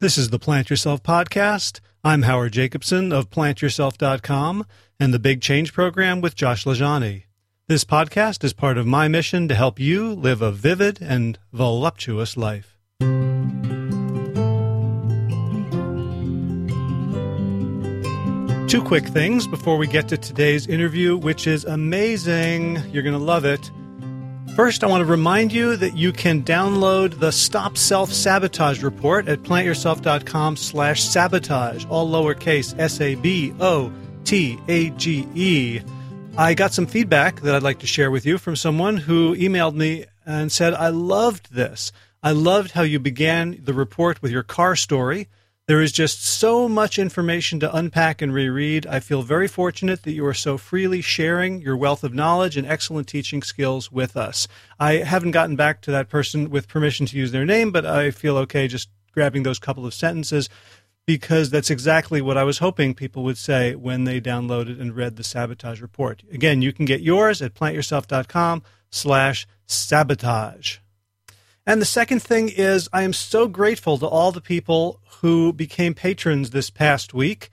This is the Plant Yourself podcast. I'm Howard Jacobson of plantyourself.com and the Big Change Program with Josh LaJaunie. This podcast is part of my mission to help you live a vivid and voluptuous life. Two quick things before we get to today's interview, which is amazing. You're going to love it. First, I want to remind you that you can download the Stop Self Sabotage report at plantyourself.com slash sabotage, all lowercase S-A-B-O-T-A-G-E. I got some feedback that I'd like to share with you from someone who emailed me and said, I loved this. I loved how you began the report with your car story. There is just so much information to unpack and reread. I feel very fortunate that you are so freely sharing your wealth of knowledge and excellent teaching skills with us. I haven't gotten back to that person with permission to use their name, but I feel okay just grabbing those couple of sentences because that's exactly what I was hoping people would say when they downloaded and read the sabotage report. Again, you can get yours at plantyourself.com slash sabotage. And the second thing is, I am so grateful to all the people who became patrons this past week.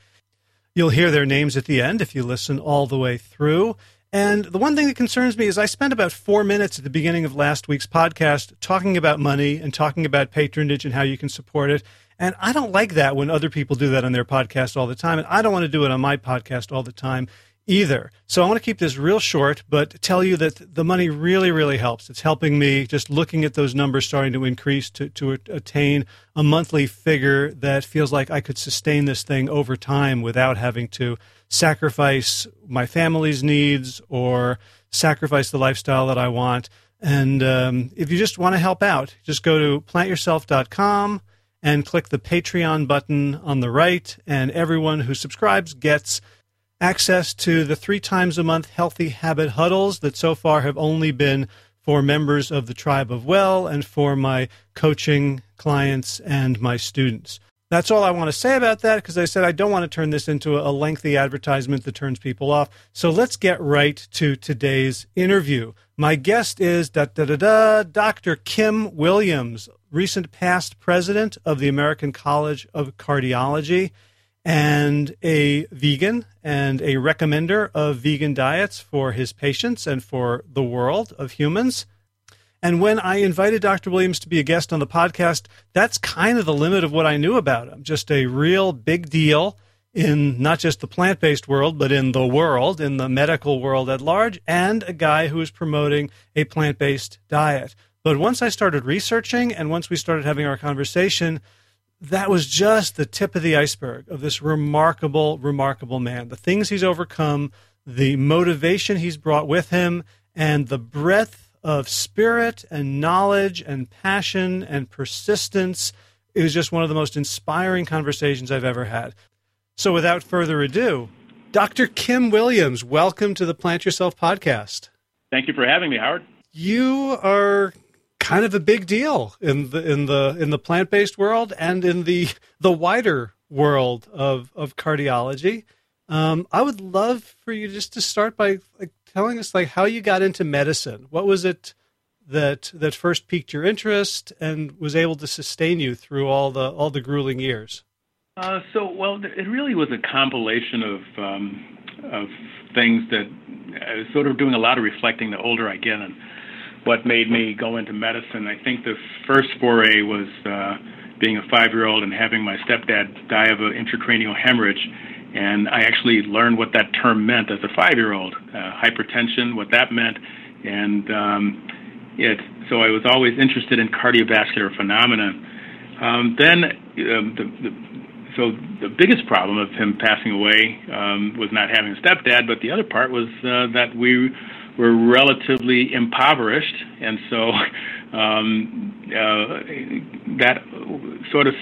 You'll hear their names at the end if you listen all the way through. And the one thing that concerns me is I spent about four minutes at the beginning of last week's podcast talking about money and talking about patronage and how you can support it. And I don't like that when other people do that on their podcast all the time. And I don't want to do it on my podcast all the time either. So I want to keep this real short, but tell you that the money really, really helps. It's helping me just looking at those numbers starting to increase to, to attain a monthly figure that feels like I could sustain this thing over time without having to sacrifice my family's needs or sacrifice the lifestyle that I want. And um, if you just want to help out, just go to plantyourself.com and click the Patreon button on the right, and everyone who subscribes gets – access to the three times a month healthy habit huddles that so far have only been for members of the tribe of well and for my coaching clients and my students. That's all I want to say about that because I said I don't want to turn this into a lengthy advertisement that turns people off. So let's get right to today's interview. My guest is da, da, da, da, Dr. Kim Williams, recent past president of the American College of Cardiology and a vegan and a recommender of vegan diets for his patients and for the world of humans. And when I invited Dr. Williams to be a guest on the podcast, that's kind of the limit of what I knew about him. Just a real big deal in not just the plant based world, but in the world, in the medical world at large, and a guy who is promoting a plant based diet. But once I started researching and once we started having our conversation, that was just the tip of the iceberg of this remarkable, remarkable man. The things he's overcome, the motivation he's brought with him, and the breadth of spirit and knowledge and passion and persistence. It was just one of the most inspiring conversations I've ever had. So, without further ado, Dr. Kim Williams, welcome to the Plant Yourself podcast. Thank you for having me, Howard. You are kind of a big deal in the in the in the plant based world and in the the wider world of of cardiology. Um, I would love for you just to start by like telling us like how you got into medicine. What was it that that first piqued your interest and was able to sustain you through all the all the grueling years? Uh, so, well, it really was a compilation of um, of things that sort of doing a lot of reflecting the older I get and what made me go into medicine. I think the first foray was uh, being a five year old and having my stepdad die of an intracranial hemorrhage. And I actually learned what that term meant as a five year old uh, hypertension, what that meant. And um, it, so I was always interested in cardiovascular phenomena. Um, then um, the, the, so the biggest problem of him passing away um, was not having a stepdad, but the other part was uh, that we were relatively impoverished, and so um, uh, that sort of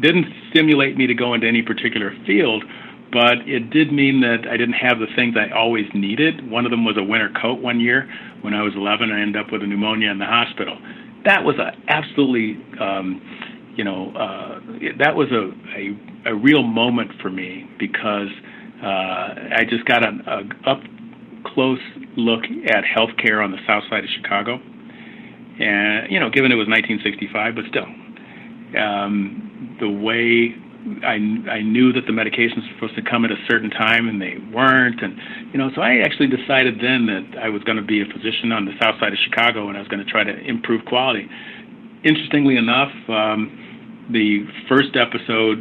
didn't stimulate me to go into any particular field. But it did mean that I didn't have the things I always needed. One of them was a winter coat one year. When I was 11, I ended up with a pneumonia in the hospital. That was a absolutely, um, you know, uh, that was a, a, a real moment for me because uh, I just got an a up close look at healthcare on the south side of Chicago. And, you know, given it was 1965, but still. um, the way I, I knew that the medications were supposed to come at a certain time and they weren't and you know so I actually decided then that I was going to be a physician on the south side of Chicago and I was going to try to improve quality. Interestingly enough, um, the first episode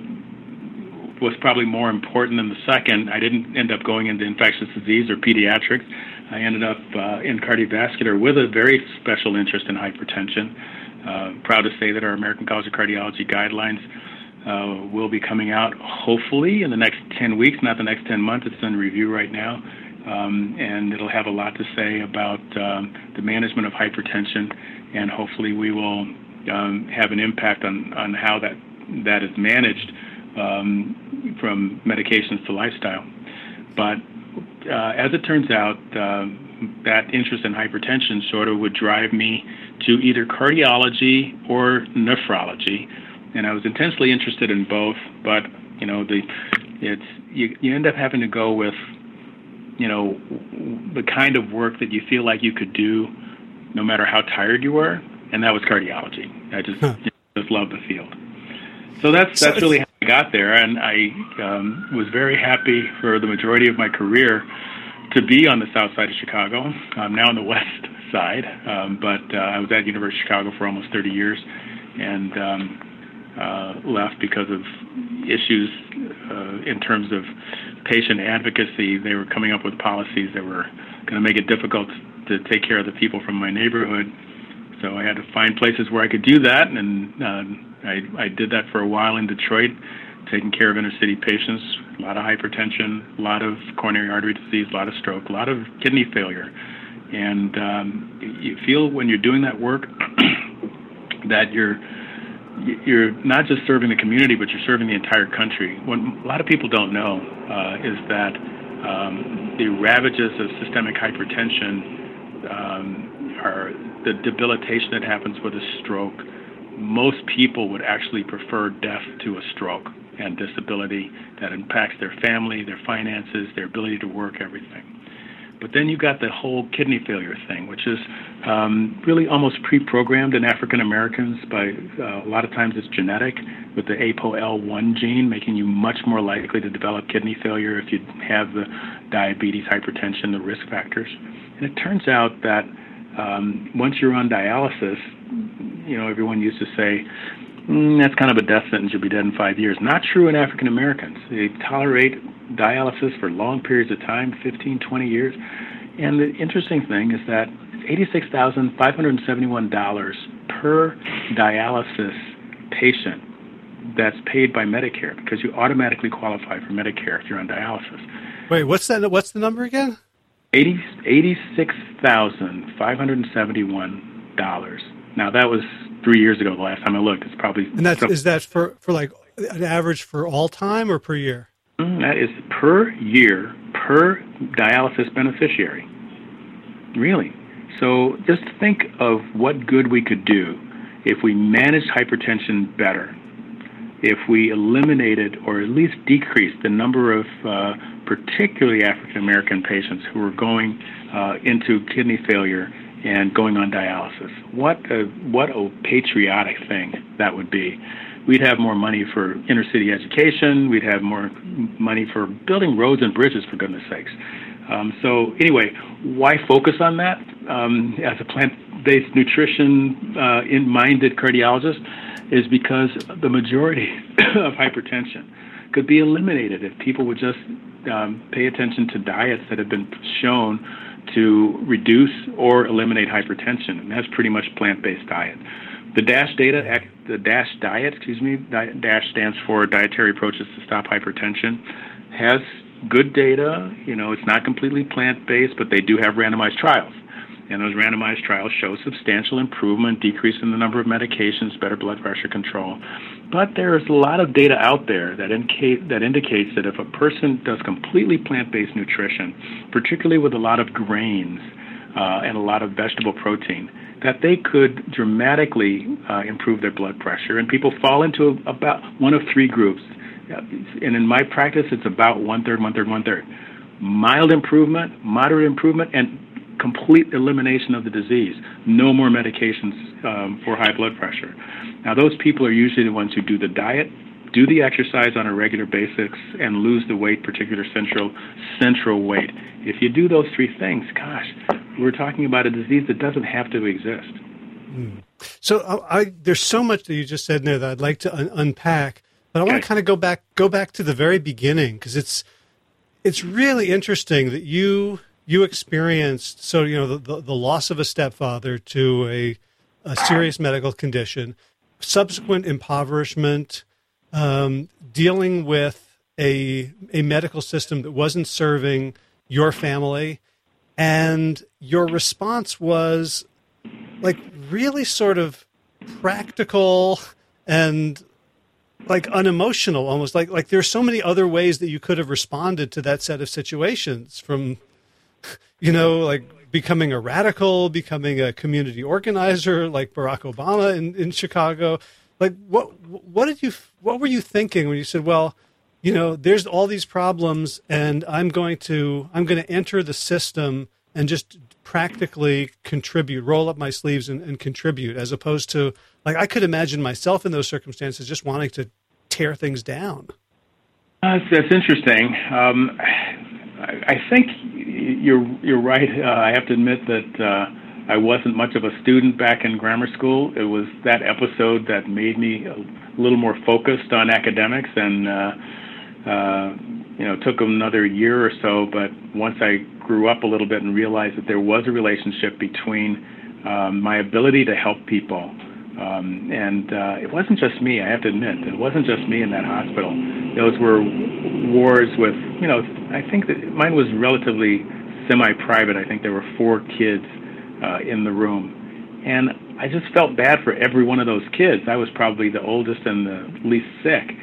was probably more important than the second. I didn't end up going into infectious disease or pediatrics. I ended up uh, in cardiovascular with a very special interest in hypertension. Uh, proud to say that our American College of Cardiology guidelines uh, will be coming out hopefully in the next 10 weeks, not the next 10 months. It's under review right now. Um, and it'll have a lot to say about um, the management of hypertension, and hopefully we will um, have an impact on, on how that that is managed um, from medications to lifestyle. But uh, as it turns out, uh, that interest in hypertension sort of would drive me to either cardiology or nephrology and I was intensely interested in both. But you know, the it's you you end up having to go with you know the kind of work that you feel like you could do, no matter how tired you were, and that was cardiology. I just huh. just love the field. So that's that's really how got there, and I um, was very happy for the majority of my career to be on the south side of Chicago. I'm now on the west side, um, but uh, I was at University of Chicago for almost 30 years, and um, uh, left because of issues uh, in terms of patient advocacy. They were coming up with policies that were going to make it difficult to take care of the people from my neighborhood. So I had to find places where I could do that, and uh, I, I did that for a while in Detroit, taking care of inner city patients. A lot of hypertension, a lot of coronary artery disease, a lot of stroke, a lot of kidney failure, and um, you feel when you're doing that work that you're you're not just serving the community, but you're serving the entire country. What a lot of people don't know uh, is that um, the ravages of systemic hypertension um, are the debilitation that happens with a stroke. Most people would actually prefer death to a stroke and disability that impacts their family, their finances, their ability to work, everything. But then you got the whole kidney failure thing, which is um, really almost pre-programmed in African Americans. By uh, a lot of times it's genetic, with the ApoL1 gene, making you much more likely to develop kidney failure if you have the diabetes, hypertension, the risk factors. And it turns out that um, once you're on dialysis, you know, everyone used to say, mm, that's kind of a death sentence, you'll be dead in five years. Not true in African Americans. They tolerate dialysis for long periods of time 15, 20 years. And the interesting thing is that $86,571 per dialysis patient that's paid by Medicare because you automatically qualify for Medicare if you're on dialysis. Wait, what's that? What's the number again? Eighty eighty-six thousand five hundred seventy-one dollars. Now that was three years ago. The last time I looked, it's probably. And that's is that for for like an average for all time or per year? That is per year per dialysis beneficiary. Really. So just think of what good we could do if we managed hypertension better, if we eliminated or at least decreased the number of uh, particularly African American patients who were going uh, into kidney failure and going on dialysis. What a, what a patriotic thing that would be we'd have more money for inner city education. We'd have more money for building roads and bridges, for goodness sakes. Um, so anyway, why focus on that um, as a plant-based nutrition uh, in-minded cardiologist? Is because the majority of hypertension could be eliminated if people would just um, pay attention to diets that have been shown to reduce or eliminate hypertension, and that's pretty much plant-based diet. The DASH data, the DASH diet, excuse me, DASH stands for Dietary Approaches to Stop Hypertension, has good data. You know, it's not completely plant based, but they do have randomized trials. And those randomized trials show substantial improvement, decrease in the number of medications, better blood pressure control. But there is a lot of data out there that, indicate, that indicates that if a person does completely plant based nutrition, particularly with a lot of grains uh, and a lot of vegetable protein, that they could dramatically uh, improve their blood pressure. And people fall into about one of three groups. And in my practice, it's about one third, one third, one third. Mild improvement, moderate improvement, and complete elimination of the disease, no more medications um, for high blood pressure. Now, those people are usually the ones who do the diet, do the exercise on a regular basis, and lose the weight, particular central central weight. If you do those three things, gosh, we're talking about a disease that doesn't have to exist. Mm. So uh, I, there's so much that you just said there that I'd like to un- unpack, but I want to kind of go back go back to the very beginning because it's it's really interesting that you you experienced so you know the, the, the loss of a stepfather to a, a serious medical condition, subsequent impoverishment, um, dealing with a a medical system that wasn't serving your family, and your response was like really sort of practical and like unemotional almost like like there's so many other ways that you could have responded to that set of situations from you know like becoming a radical becoming a community organizer like barack obama in, in chicago like what what did you what were you thinking when you said well you know there's all these problems and i'm going to i'm going to enter the system and just practically contribute, roll up my sleeves and, and, contribute, as opposed to like I could imagine myself in those circumstances just wanting to tear things down. Uh, that's, interesting. Um, I, I, think you're you're right. Uh, I have to admit that uh, I wasn't much of a student back in grammar school. It was that episode that made me a little more focused on academics and uh, uh, you know, took another year or so, but once I grew up a little bit and realized that there was a relationship between um, my ability to help people, um, and uh, it wasn't just me. I have to admit, it wasn't just me in that hospital. Those were wars with, you know, I think that mine was relatively semi-private. I think there were four kids uh, in the room, and I just felt bad for every one of those kids. I was probably the oldest and the least sick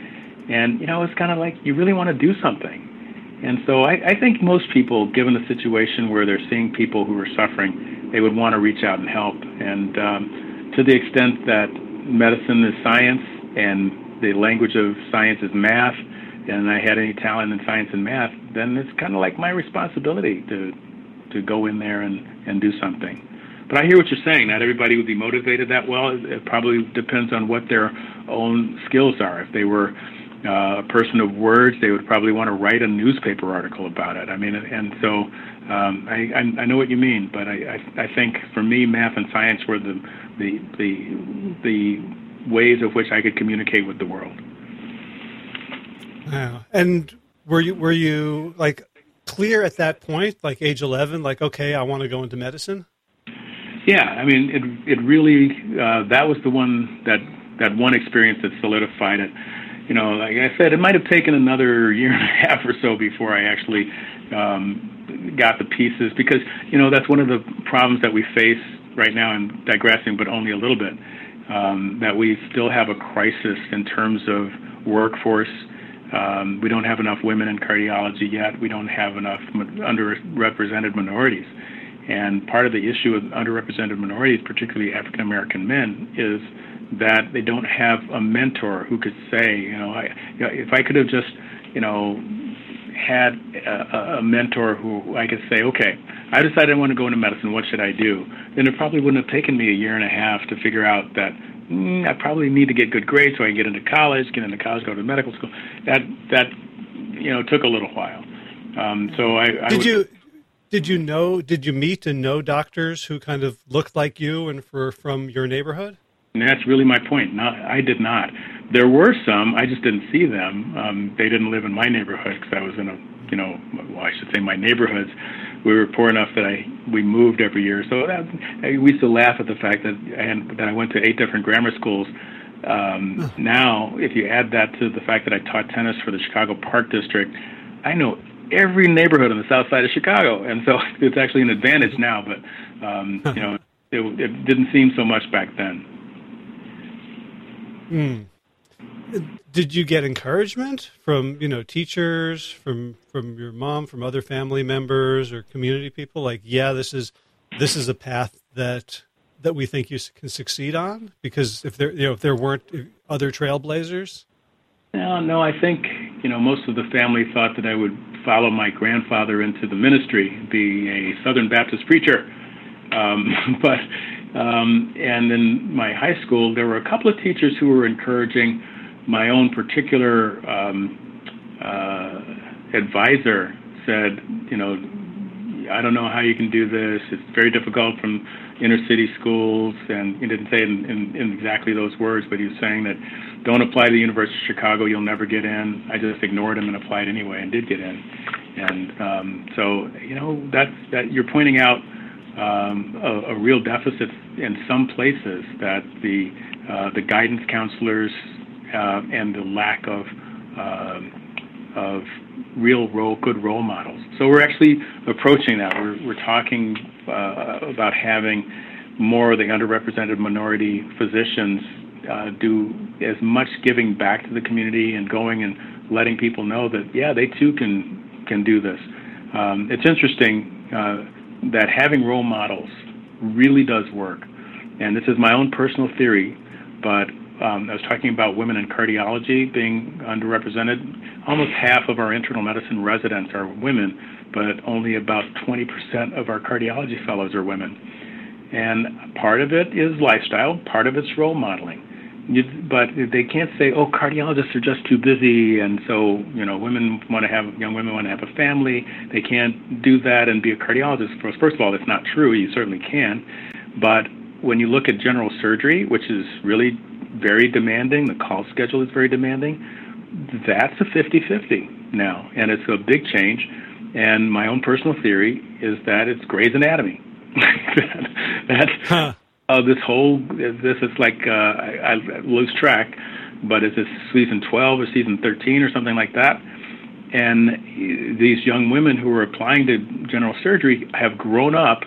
and, you know, it's kind of like you really want to do something. And so I, I think most people, given a situation where they're seeing people who are suffering, they would want to reach out and help. And um, to the extent that medicine is science and the language of science is math, and I had any talent in science and math, then it's kind of like my responsibility to to go in there and, and do something. But I hear what you're saying. Not everybody would be motivated that well. It probably depends on what their own skills are. If they were uh, a person of words, they would probably want to write a newspaper article about it. I mean, and so um, I, I, I know what you mean, but I, I, I think for me, math and science were the, the the the ways of which I could communicate with the world. Yeah. And were you were you like clear at that point, like age eleven, like okay, I want to go into medicine? Yeah, I mean, it it really uh, that was the one that that one experience that solidified it you know, like I said, it might have taken another year and a half or so before I actually um, got the pieces because, you know, that's one of the problems that we face right now. I'm digressing, but only a little bit. Um, that we still have a crisis in terms of workforce. Um, we don't have enough women in cardiology yet. We don't have enough underrepresented minorities. And part of the issue with underrepresented minorities, particularly African American men, is that they don't have a mentor who could say, you know, I, you know, if I could have just, you know, had a, a mentor who I could say, okay, I decided I want to go into medicine. What should I do? Then it probably wouldn't have taken me a year and a half to figure out that mm, I probably need to get good grades so I can get into college, get into college, go to medical school. That that you know took a little while. Um, so I, I did would, you did you know did you meet and know doctors who kind of looked like you and for from your neighborhood? And that's really my point. Not, I did not. There were some. I just didn't see them. Um, they didn't live in my neighborhood because I was in a, you know, well, I should say my neighborhoods. We were poor enough that I we moved every year. So that, we used to laugh at the fact that and that I went to eight different grammar schools. Um, now, if you add that to the fact that I taught tennis for the Chicago Park District, I know every neighborhood on the south side of Chicago, and so it's actually an advantage now. But um, you know, it, it didn't seem so much back then. Mm. Did you get encouragement from you know teachers, from from your mom, from other family members or community people? Like, yeah, this is this is a path that that we think you can succeed on. Because if there you know if there weren't other trailblazers, no, no, I think you know most of the family thought that I would follow my grandfather into the ministry, be a Southern Baptist preacher. Um, but um, and in my high school, there were a couple of teachers who were encouraging. My own particular um, uh, advisor said, you know, I don't know how you can do this. It's very difficult from inner city schools, and he didn't say in, in, in exactly those words, but he was saying that don't apply to the University of Chicago, you'll never get in. I just ignored him and applied anyway, and did get in. And um, so, you know, that's that you're pointing out um, a, a real deficit in some places that the uh, the guidance counselors uh, and the lack of uh, of real role, good role models. So we're actually approaching that. We're, we're talking uh, about having more of the underrepresented minority physicians uh, do as much giving back to the community and going and letting people know that yeah they too can can do this. Um, it's interesting uh, that having role models really does work, and this is my own personal theory, but um, I was talking about women in cardiology being underrepresented. Almost half of our internal medicine residents are women, but only about 20% of our cardiology fellows are women. And part of it is lifestyle, part of it's role modeling. You, but they can't say, "Oh, cardiologists are just too busy," and so you know, women want to have young women want to have a family. They can't do that and be a cardiologist. First, of all, that's not true. You certainly can, but when you look at general surgery, which is really very demanding. The call schedule is very demanding. That's a 50-50 now, and it's a big change. And my own personal theory is that it's Grey's Anatomy. that huh. uh, this whole this is like uh, I, I lose track, but is this season 12 or season 13 or something like that? And these young women who are applying to general surgery have grown up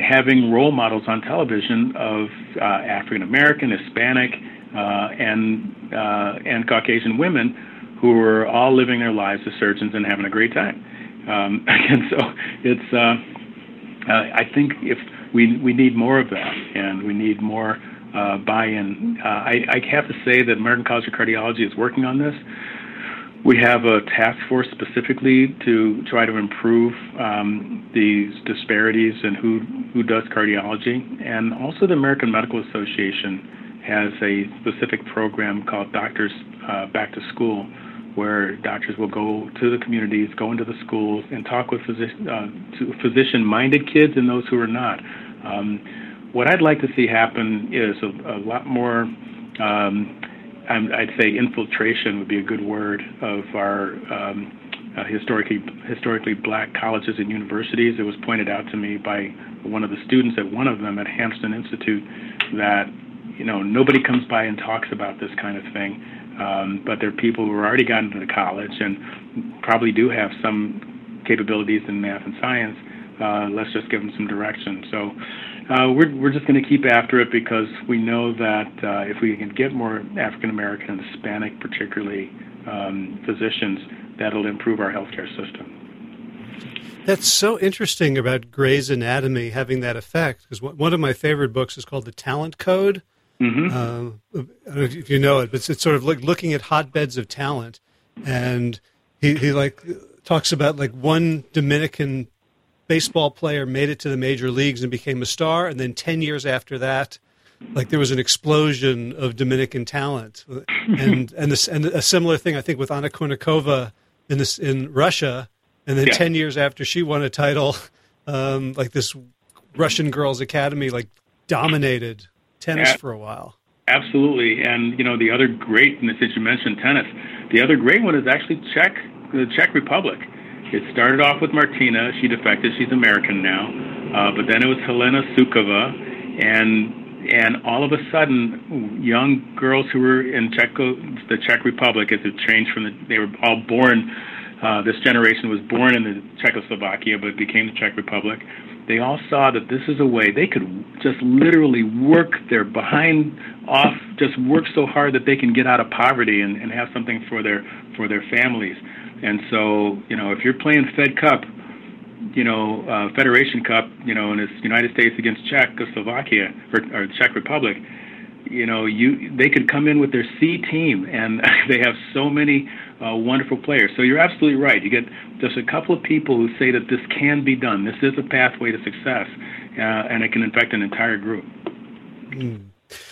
having role models on television of uh, African American, Hispanic, uh, and uh, and Caucasian women who are all living their lives as surgeons and having a great time. Um, and so it's uh, uh, I think if we we need more of that, and we need more buy-in. I, I have to say that American College of Cardiology is working on this. We have a task force specifically to try to improve um, these disparities in who, who does cardiology. And also, the American Medical Association has a specific program called Doctors uh, Back to School, where doctors will go to the communities, go into the schools, and talk with physician, uh, physician minded kids and those who are not. Um, what I'd like to see happen is a, a lot more um, I'd say infiltration would be a good word of our um, uh, historically historically black colleges and universities. It was pointed out to me by one of the students at one of them at Hampton Institute that you know nobody comes by and talks about this kind of thing, um, but there are people who already gotten into the college and probably do have some capabilities in math and science. Uh, let's just give them some direction. So uh, we're we're just going to keep after it because we know that uh, if we can get more African American and Hispanic, particularly um, physicians, that'll improve our healthcare system. That's so interesting about Grey's Anatomy having that effect because one of my favorite books is called The Talent Code. Mm-hmm. Uh, I don't know if you know it, but it's, it's sort of like looking at hotbeds of talent, and he, he like talks about like one Dominican baseball player made it to the major leagues and became a star, and then ten years after that, like there was an explosion of Dominican talent, and and this and a similar thing I think with Anna Kournikova in this in Russia, and then yeah. ten years after she won a title, um, like this Russian girls' academy like dominated tennis for a while. Absolutely, and you know the other great, and since you mentioned tennis, the other great one is actually Czech, the Czech Republic. It started off with Martina. She defected. She's American now. Uh, but then it was Helena Suková, and and all of a sudden, young girls who were in Czechco, the Czech Republic, as it changed from the, they were all born. Uh, this generation was born in the Czechoslovakia, but became the Czech Republic. They all saw that this is a way they could just literally work their behind off, just work so hard that they can get out of poverty and, and have something for their for their families. And so, you know, if you're playing Fed Cup, you know, uh, Federation Cup, you know, and it's United States against Czechoslovakia or, or Czech Republic, you know, you they could come in with their C team, and they have so many uh, wonderful players. So you're absolutely right. You get just a couple of people who say that this can be done. This is a pathway to success, uh, and it can infect an entire group. Mm.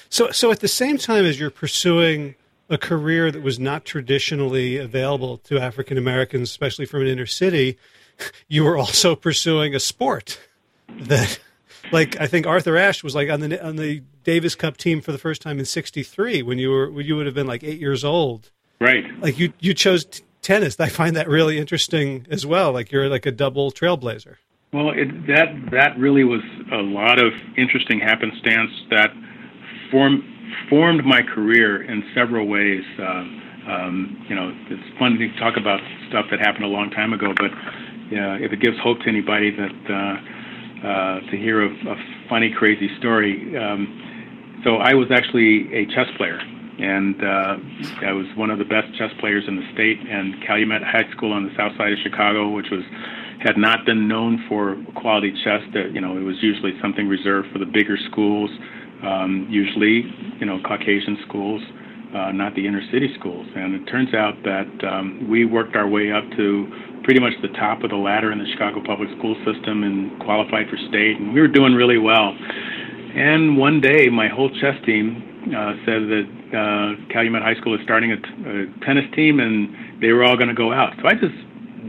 So, so at the same time as you're pursuing a career that was not traditionally available to African Americans, especially from an inner city, you were also pursuing a sport that like I think Arthur Ashe was like on the on the Davis Cup team for the first time in '63 when you were when you would have been like eight years old. Right. Like you you chose t- tennis. I find that really interesting as well. Like you're like a double trailblazer. Well, it, that that really was a lot of interesting happenstance that formed formed my career in several ways. Uh, um, you know, it's fun to talk about stuff that happened a long time ago, but yeah, if it gives hope to anybody that uh, uh, to hear a, a funny, crazy story. Um, so I was actually a chess player, and uh, I was one of the best chess players in the state. And Calumet High School on the south side of Chicago, which was had not been known for quality chess. That you know, it was usually something reserved for the bigger schools, um, usually you know Caucasian schools. Uh, not the inner city schools. And it turns out that um, we worked our way up to pretty much the top of the ladder in the Chicago public school system and qualified for state, and we were doing really well. And one day, my whole chess team uh, said that uh, Calumet High School is starting a, t- a tennis team, and they were all going to go out. So I just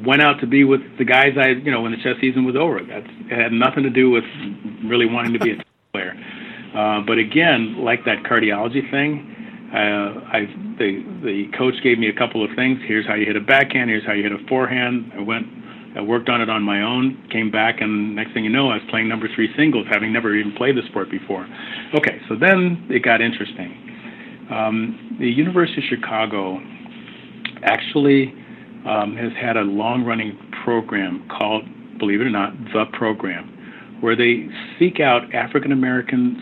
went out to be with the guys I, you know, when the chess season was over. That's, it had nothing to do with really wanting to be a. Uh, but again, like that cardiology thing, uh, I the the coach gave me a couple of things. Here's how you hit a backhand. Here's how you hit a forehand. I went, I worked on it on my own. Came back, and next thing you know, I was playing number three singles, having never even played the sport before. Okay, so then it got interesting. Um, the University of Chicago actually um, has had a long-running program called, believe it or not, the program, where they seek out African American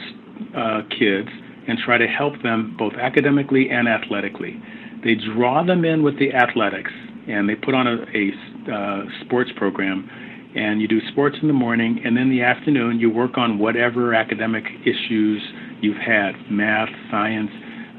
uh, kids and try to help them both academically and athletically. They draw them in with the athletics and they put on a, a uh, sports program and you do sports in the morning and then the afternoon you work on whatever academic issues you've had math science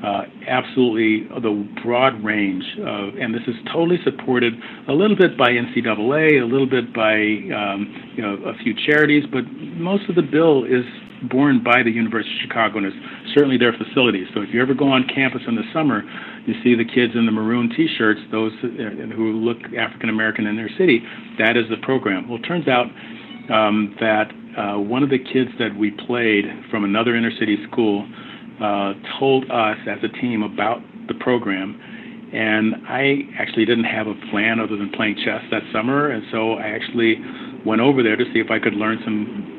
uh, absolutely the broad range of, and this is totally supported a little bit by NCAA, a little bit by um, you know a few charities, but most of the bill is borne by the University of Chicago and it's certainly their facilities. So if you ever go on campus in the summer, you see the kids in the maroon T-shirts, those uh, who look African American in their city. That is the program. Well, it turns out um, that uh, one of the kids that we played from another inner city school uh, told us as a team about the program. And I actually didn't have a plan other than playing chess that summer, and so I actually went over there to see if I could learn some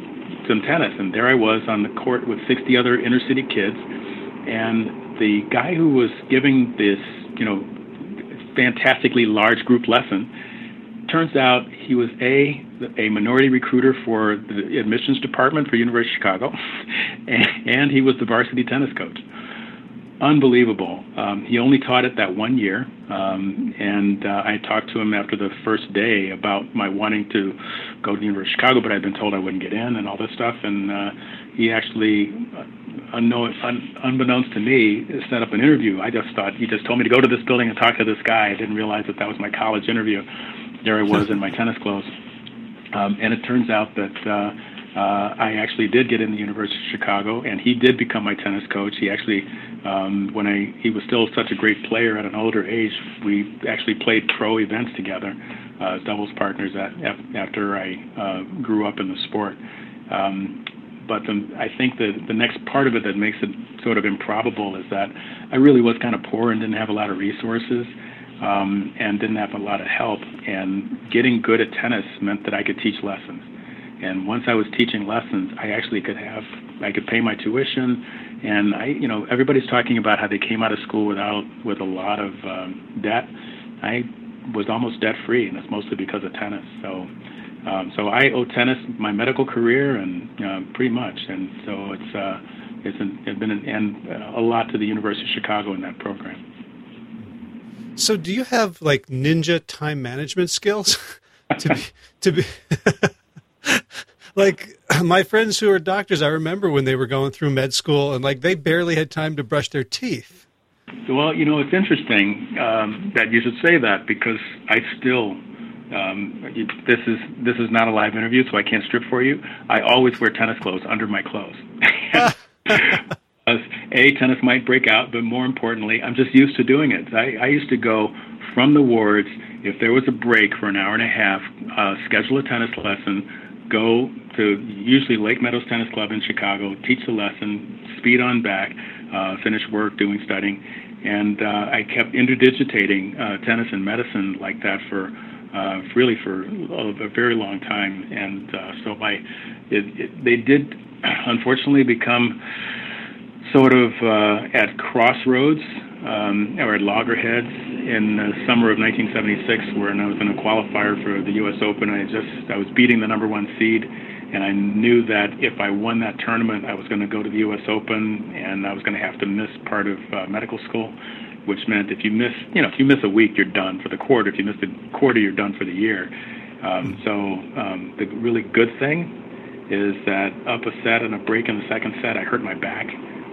some tennis. And there I was on the court with 60 other inner city kids. And the guy who was giving this, you know, fantastically large group lesson, turns out he was a a minority recruiter for the admissions department for University of Chicago, and he was the varsity tennis coach unbelievable. Um, he only taught it that one year, um, and uh, I talked to him after the first day about my wanting to go to the University of Chicago, but I'd been told I wouldn't get in and all this stuff. And uh, he actually, uh, unknown, un, unbeknownst to me, set up an interview. I just thought he just told me to go to this building and talk to this guy. I didn't realize that that was my college interview. There I was in my tennis clothes, and it turns out that. Uh, uh, I actually did get in the University of Chicago, and he did become my tennis coach. He actually, um, when I he was still such a great player at an older age, we actually played pro events together, uh, doubles partners at, after I uh, grew up in the sport. Um, but the, I think the the next part of it that makes it sort of improbable is that I really was kind of poor and didn't have a lot of resources. Um, and didn't have a lot of help. And getting good at tennis meant that I could teach lessons and once I was teaching lessons, I actually could have I could pay my tuition, and I you know everybody's talking about how they came out of school without with a lot of um, debt. I was almost debt free, and it's mostly because of tennis. So. Um, so I owe tennis my medical career and uh, pretty much, and so it's uh, it's, an, it's been an, and a lot to the University of Chicago in that program. So, do you have like ninja time management skills to be to be? like my friends who are doctors, I remember when they were going through med school and like they barely had time to brush their teeth. Well, you know, it's interesting um, that you should say that because I still. Um, this is this is not a live interview, so I can't strip for you. I always wear tennis clothes under my clothes. a tennis might break out, but more importantly, I'm just used to doing it. I, I used to go from the wards if there was a break for an hour and a half, uh, schedule a tennis lesson, go to usually Lake Meadows Tennis Club in Chicago, teach the lesson, speed on back, uh, finish work, doing studying, and uh, I kept interdigitating uh, tennis and medicine like that for uh, really for a, very long time, and uh, so my it, it, they did unfortunately become sort of uh, at crossroads um, or at loggerheads in the summer of 1976 when I was in a qualifier for the U.S. Open. I just I was beating the number one seed, and I knew that if I won that tournament, I was going to go to the U.S. Open, and I was going to have to miss part of uh, medical school, which meant if you miss you know if you miss a week, you're done for the quarter. If you miss the quarter, you're done for the year. Um, so um, the really good thing is that up a set and a break in the second set, I hurt my back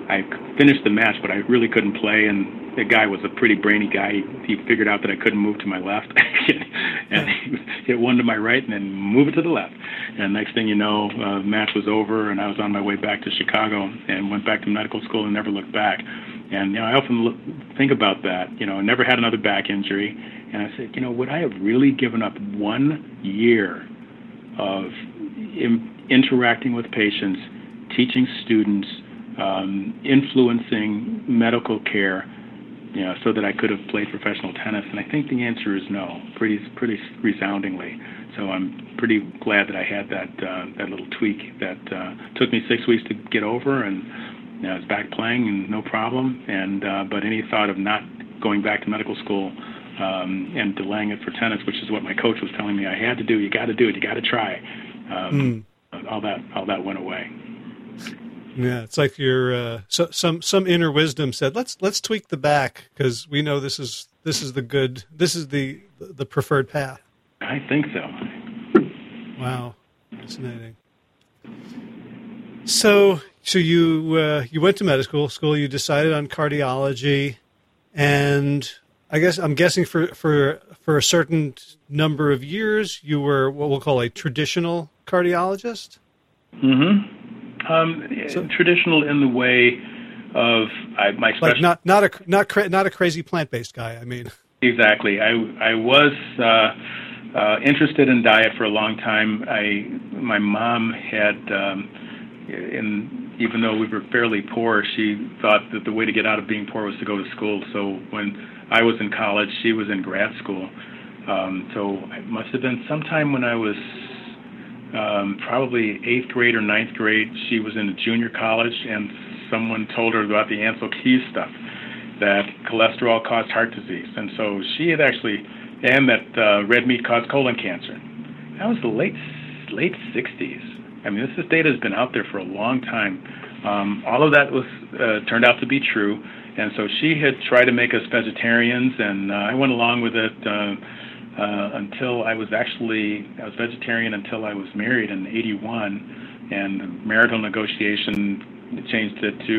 I finished the match, but I really couldn't play. And the guy was a pretty brainy guy. He, he figured out that I couldn't move to my left, and he hit one to my right, and then move it to the left. And next thing you know, uh, the match was over, and I was on my way back to Chicago, and went back to medical school and never looked back. And you know, I often look, think about that. You know, I never had another back injury, and I said, you know, would I have really given up one year of in, interacting with patients, teaching students? Um, influencing medical care, you know, so that I could have played professional tennis? And I think the answer is no, pretty pretty resoundingly. So I'm pretty glad that I had that uh, that little tweak that uh, took me six weeks to get over, and you know, I was back playing and no problem. And uh, but any thought of not going back to medical school um, and delaying it for tennis, which is what my coach was telling me I had to do. You got to do it. You got to try. Um, mm. All that all that went away. Yeah, it's like your uh, so, some some inner wisdom said, let's let's tweak the back because we know this is this is the good this is the the preferred path. I think so. Wow, fascinating. So so you uh, you went to medical school. You decided on cardiology, and I guess I'm guessing for for for a certain number of years you were what we'll call a traditional cardiologist. Mm-hmm. Um, so, traditional in the way of I, my special, like not not a not cra- not a crazy plant based guy. I mean, exactly. I I was uh, uh, interested in diet for a long time. I my mom had, um, in even though we were fairly poor, she thought that the way to get out of being poor was to go to school. So when I was in college, she was in grad school. Um, so it must have been sometime when I was um, probably eighth grade or ninth grade. She was in a junior college, and someone told her about the Ancel Keys stuff, that cholesterol caused heart disease, and so she had actually, and that uh, red meat caused colon cancer. That was the late late 60s. I mean, this, this data has been out there for a long time. Um, all of that was uh, turned out to be true, and so she had tried to make us vegetarians, and uh, I went along with it. Uh, uh, until I was actually I was vegetarian until I was married in '81, and marital negotiation changed it to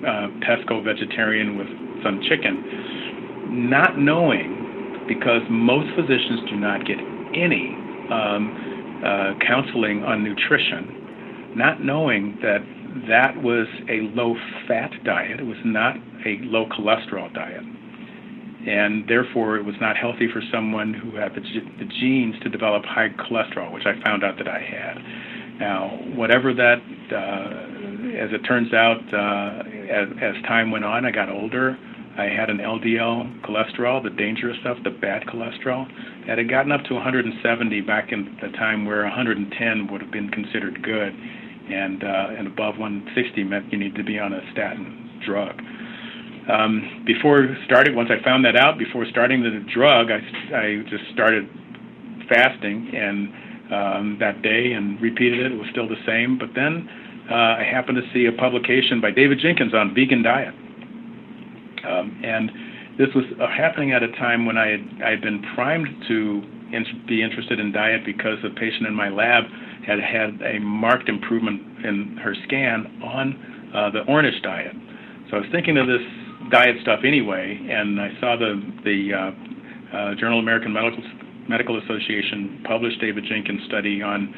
uh, pesco vegetarian with some chicken, not knowing because most physicians do not get any um, uh, counseling on nutrition, not knowing that that was a low fat diet. It was not a low cholesterol diet and therefore it was not healthy for someone who had the, the genes to develop high cholesterol, which I found out that I had. Now, whatever that, uh, as it turns out, uh, as, as time went on, I got older. I had an LDL cholesterol, the dangerous stuff, the bad cholesterol, that had gotten up to 170 back in the time where 110 would have been considered good, and uh, and above 160 meant you need to be on a statin drug. Um, before starting, once I found that out, before starting the drug, I, I just started fasting and um, that day and repeated it. It was still the same. But then uh, I happened to see a publication by David Jenkins on vegan diet, um, and this was uh, happening at a time when I had I had been primed to in- be interested in diet because a patient in my lab had had a marked improvement in her scan on uh, the Ornish diet. So I was thinking of this diet stuff anyway, and I saw the the uh, uh, Journal of American Medical Medical Association published David Jenkins' study on,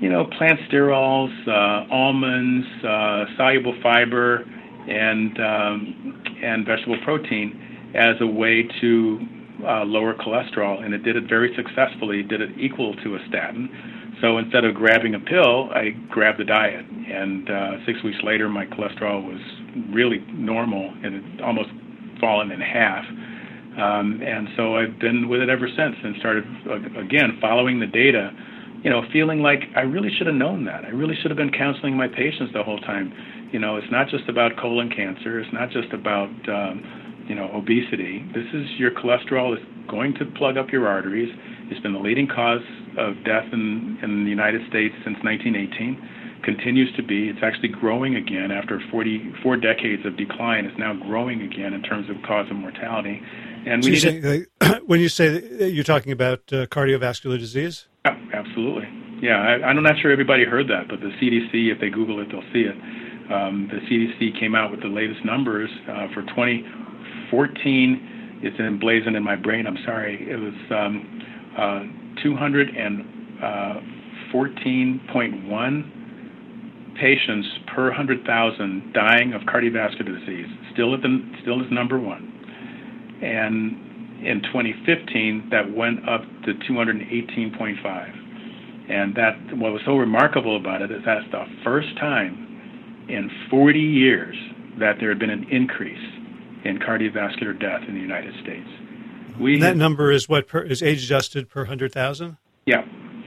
you know, plant sterols, uh, almonds, uh, soluble fiber, and um, and vegetable protein as a way to uh, lower cholesterol, and it did it very successfully. Did it equal to a statin. So instead of grabbing a pill, I grabbed a diet, and uh, six weeks later, my cholesterol was really normal and it almost fallen in half. Um, and so I've been with it ever since, and started again following the data. You know, feeling like I really should have known that. I really should have been counseling my patients the whole time. You know, it's not just about colon cancer. It's not just about um, you know, obesity. This is your cholesterol is going to plug up your arteries. It's been the leading cause of death in, in the United States since 1918. Continues to be. It's actually growing again after 44 decades of decline. It's now growing again in terms of cause of mortality. And we so need to, when you say you're talking about uh, cardiovascular disease. Yeah, absolutely. Yeah, I, I'm not sure everybody heard that, but the CDC, if they Google it, they'll see it. Um, the CDC came out with the latest numbers uh, for 2014. it's emblazoned in my brain. I'm sorry. It was um, 214.1 uh, patients per 100,000 dying of cardiovascular disease. Still at the still is number one. And in 2015, that went up to 218.5. And that what was so remarkable about it is that's the first time in 40 years that there had been an increase in cardiovascular death in the United States. We that number is what per, is age adjusted per hundred thousand. Yeah,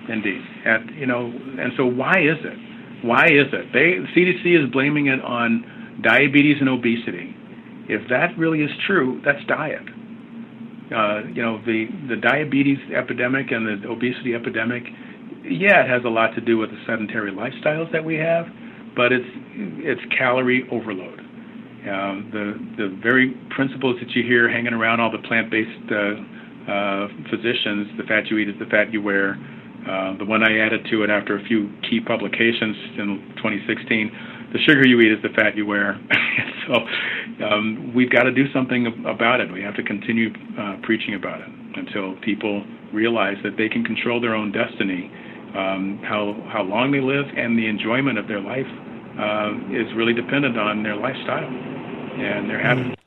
indeed, and you know, and so why is it? Why is it? They CDC is blaming it on diabetes and obesity. If that really is true, that's diet. Uh, you know, the the diabetes epidemic and the obesity epidemic. Yeah, it has a lot to do with the sedentary lifestyles that we have, but it's it's calorie overload um, the the very principles that you hear hanging around all the plant-based uh, uh, physicians, the fat you eat is the fat you wear. Uh, the one I added to it after a few key publications in 2016, the sugar you eat is the fat you wear. so um, we've got to do something about it. We have to continue uh, preaching about it until people realize that they can control their own destiny, um, how how long they live, and the enjoyment of their life uh, is really dependent on their lifestyle and their habits.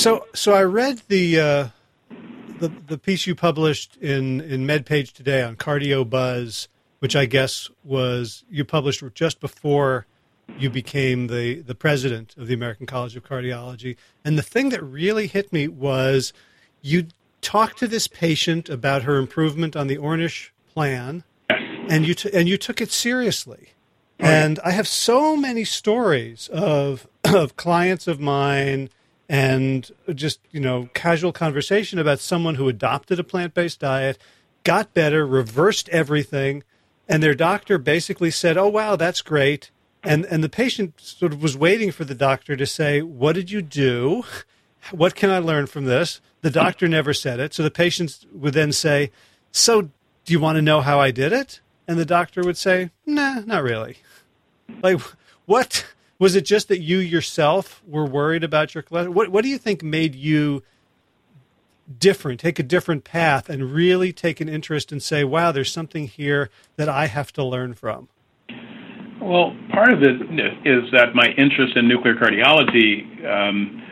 So, so I read the uh, the the piece you published in in MedPage today on cardio buzz, which I guess was you published just before you became the the president of the American College of Cardiology. And the thing that really hit me was you talked to this patient about her improvement on the Ornish plan, and you t- and you took it seriously. Oh, and I have so many stories of of clients of mine and just, you know, casual conversation about someone who adopted a plant-based diet, got better, reversed everything, and their doctor basically said, "Oh wow, that's great." And and the patient sort of was waiting for the doctor to say, "What did you do? What can I learn from this?" The doctor never said it. So the patient would then say, "So, do you want to know how I did it?" And the doctor would say, "Nah, not really." Like, what was it? Just that you yourself were worried about your cholesterol? What What do you think made you different, take a different path, and really take an interest and say, "Wow, there's something here that I have to learn from"? Well, part of it is that my interest in nuclear cardiology um,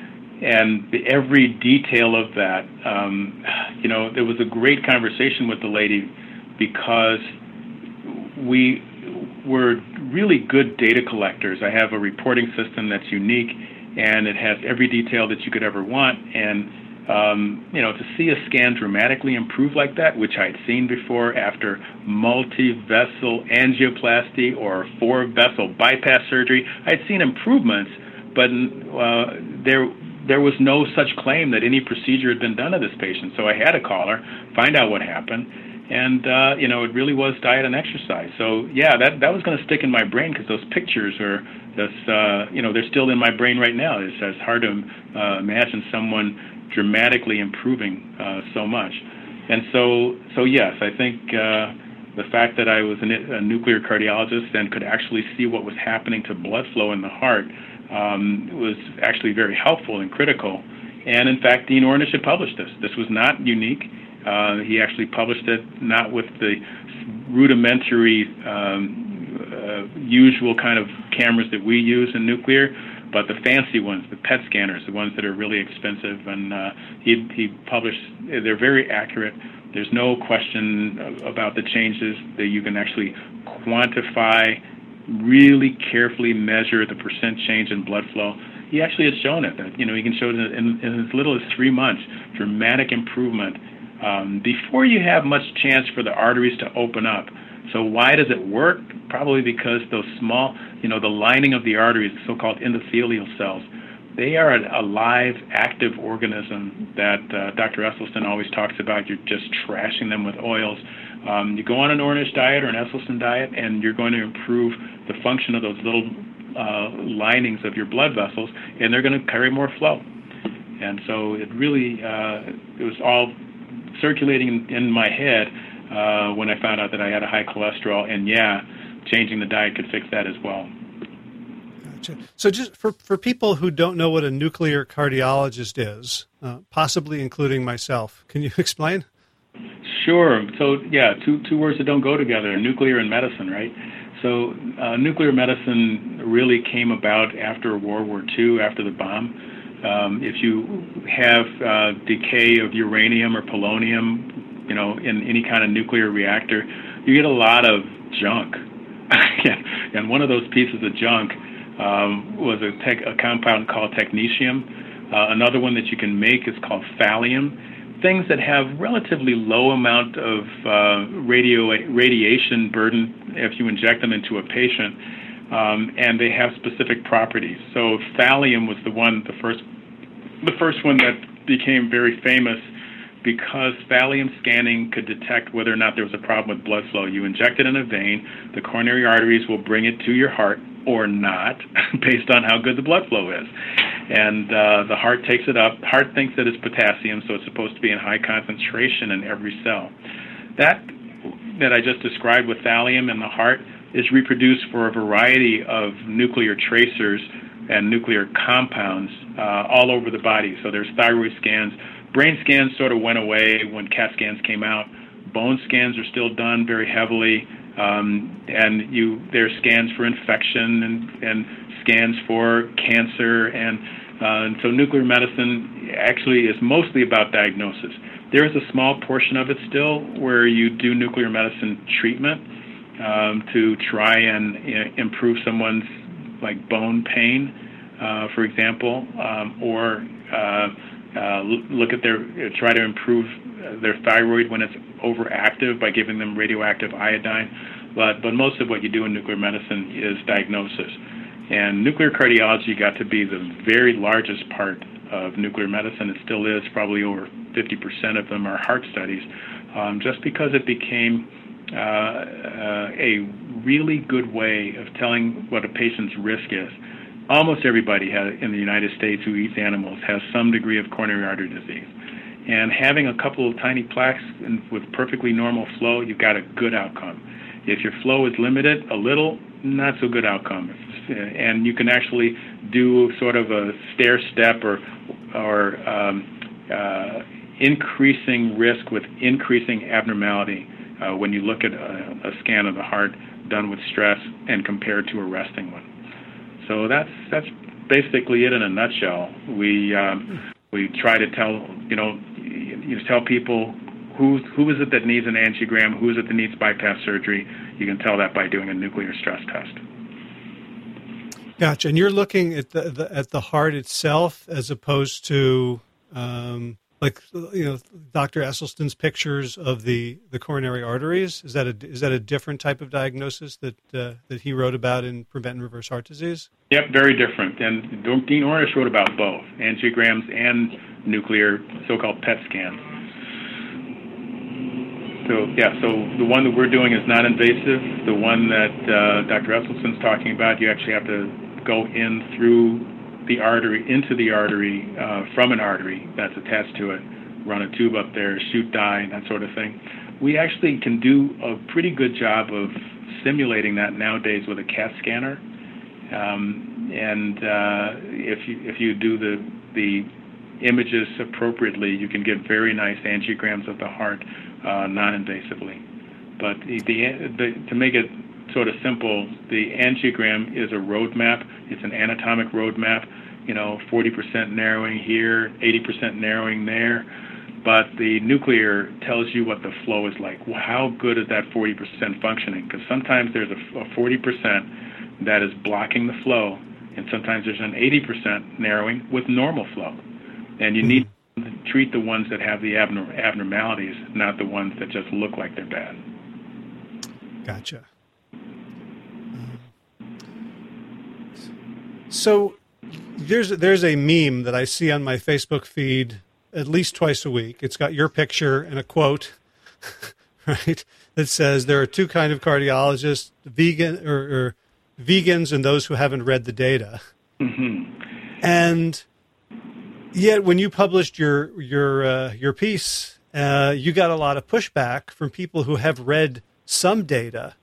and every detail of that. Um, you know, there was a great conversation with the lady because we we're really good data collectors. I have a reporting system that's unique, and it has every detail that you could ever want. And um, you know, to see a scan dramatically improve like that, which I'd seen before after multi-vessel angioplasty or four-vessel bypass surgery, I'd seen improvements, but uh, there there was no such claim that any procedure had been done to this patient. So I had to call her, find out what happened and uh, you know it really was diet and exercise. So yeah, that that was going to stick in my brain because those pictures are that's uh, you know they're still in my brain right now. It's, it's hard to uh, imagine someone dramatically improving uh, so much, and so so yes, I think. Uh, the fact that I was a nuclear cardiologist and could actually see what was happening to blood flow in the heart um, was actually very helpful and critical. And in fact, Dean Ornish had published this. This was not unique. Uh, he actually published it not with the rudimentary, um, uh, usual kind of cameras that we use in nuclear, but the fancy ones, the PET scanners, the ones that are really expensive. And uh, he, he published, they're very accurate. There's no question about the changes that you can actually quantify, really carefully measure the percent change in blood flow he actually has shown it. That, you know, he can show it in, in as little as three months, dramatic improvement um, before you have much chance for the arteries to open up. So why does it work? Probably because those small, you know, the lining of the arteries, the so-called endothelial cells, they are a, live, active organism that uh, Dr. Esselstyn always talks about. You're just trashing them with oils. Um, you go on an Ornish diet or an Esselstyn diet, and you're going to improve the function of those little uh, linings of your blood vessels, and they're going to carry more flow. And so it really, uh, it was all circulating in, in my head uh, when I found out that I had a high cholesterol, and yeah, changing the diet could fix that as well. Gotcha. So, just for, for people who don't know what a nuclear cardiologist is, uh, possibly including myself, can you explain? Sure. So, yeah, two two words that don't go together: nuclear and medicine, right? So, uh, nuclear medicine really came about after World War II, after the bomb. Um, if you have uh, decay of uranium or polonium, you know, in any kind of nuclear reactor, you get a lot of junk. and one of those pieces of junk um, was a, tech, a compound called technetium. Uh, another one that you can make is called thallium things that have relatively low amount of uh, radio radiation burden if you inject them into a patient, um, and they have specific properties. So thallium was the one, the first, the first one that became very famous because thallium scanning could detect whether or not there was a problem with blood flow. You inject it in a vein, the coronary arteries will bring it to your heart or not, based on how good the blood flow is and uh, the heart takes it up. Heart thinks that it's potassium, so it's supposed to be in high concentration in every cell. That that I just described with thallium in the heart is reproduced for a variety of nuclear tracers and nuclear compounds uh, all over the body. So there's thyroid scans. Brain scans sort of went away when CAT scans came out. Bone scans are still done very heavily, um, and you there's scans for infection and, and scans for cancer, and, uh, and so nuclear medicine actually is mostly about diagnosis. There is a small portion of it still where you do nuclear medicine treatment um, to try and improve someone's like bone pain, uh, for example, um, or uh, uh, look at their try to improve their thyroid when it's overactive by giving them radioactive iodine. But but most of what you do in nuclear medicine is diagnosis. And nuclear cardiology got to be the very largest part of nuclear medicine. It still is. Probably over 50% of them are heart studies, um, just because it became a really good way of telling what a patient's risk is. Almost everybody has, in the United States who eats animals has some degree of coronary artery disease. And having a couple of tiny plaques with perfectly normal flow, you've got a good outcome. If your flow is limited a little, not so good outcome. And you can actually do sort of a stair step or or um, uh, increasing risk with increasing abnormality uh, when you look at a, a scan of the heart done with stress and compared to a resting one. So that's that's basically it in a nutshell. We um, we try to tell you know you tell people who who is it that needs an angiogram, who is it that needs bypass surgery. You can tell that by doing a nuclear stress test. Gotcha. And you're looking at the, the at the heart itself as opposed to um, like you know Dr. Esselstyn's pictures of the, the coronary arteries. Is that a is that a different type of diagnosis that uh, that he wrote about in Prevent and Reverse Heart Disease? Yep, very different. And Dean Ornish wrote about both angiograms and nuclear so-called PET scans. So yeah, so the one that we're doing is non-invasive. The one that uh, Dr. Esselstyn's talking about, you actually have to go in through the artery into the artery uh, from an artery that's attached to it, run a tube up there, shoot dye, and that sort of thing. We actually can do a pretty good job of simulating that nowadays with a CAT scanner. Um, and uh, if you if you do the the images appropriately, you can get very nice angiograms of the heart uh, non-invasively. But the, the, to make it sort of simple, the angiogram is a roadmap. It's an anatomic roadmap. You know, 40% narrowing here, 80% narrowing there. But the nuclear tells you what the flow is like. How good is that 40% functioning? Because sometimes there's a, a 40% that is blocking the flow, and sometimes there's an 80% narrowing with normal flow. And you need to treat the ones that have the abnorm- abnormalities, not the ones that just look like they're bad. Gotcha. So there's there's a meme that I see on my Facebook feed at least twice a week. It's got your picture and a quote, right? That says there are two kind of cardiologists: vegan or, or vegans and those who haven't read the data. Mm-hmm. And yet, when you published your your uh, your piece, uh, you got a lot of pushback from people who have read some data,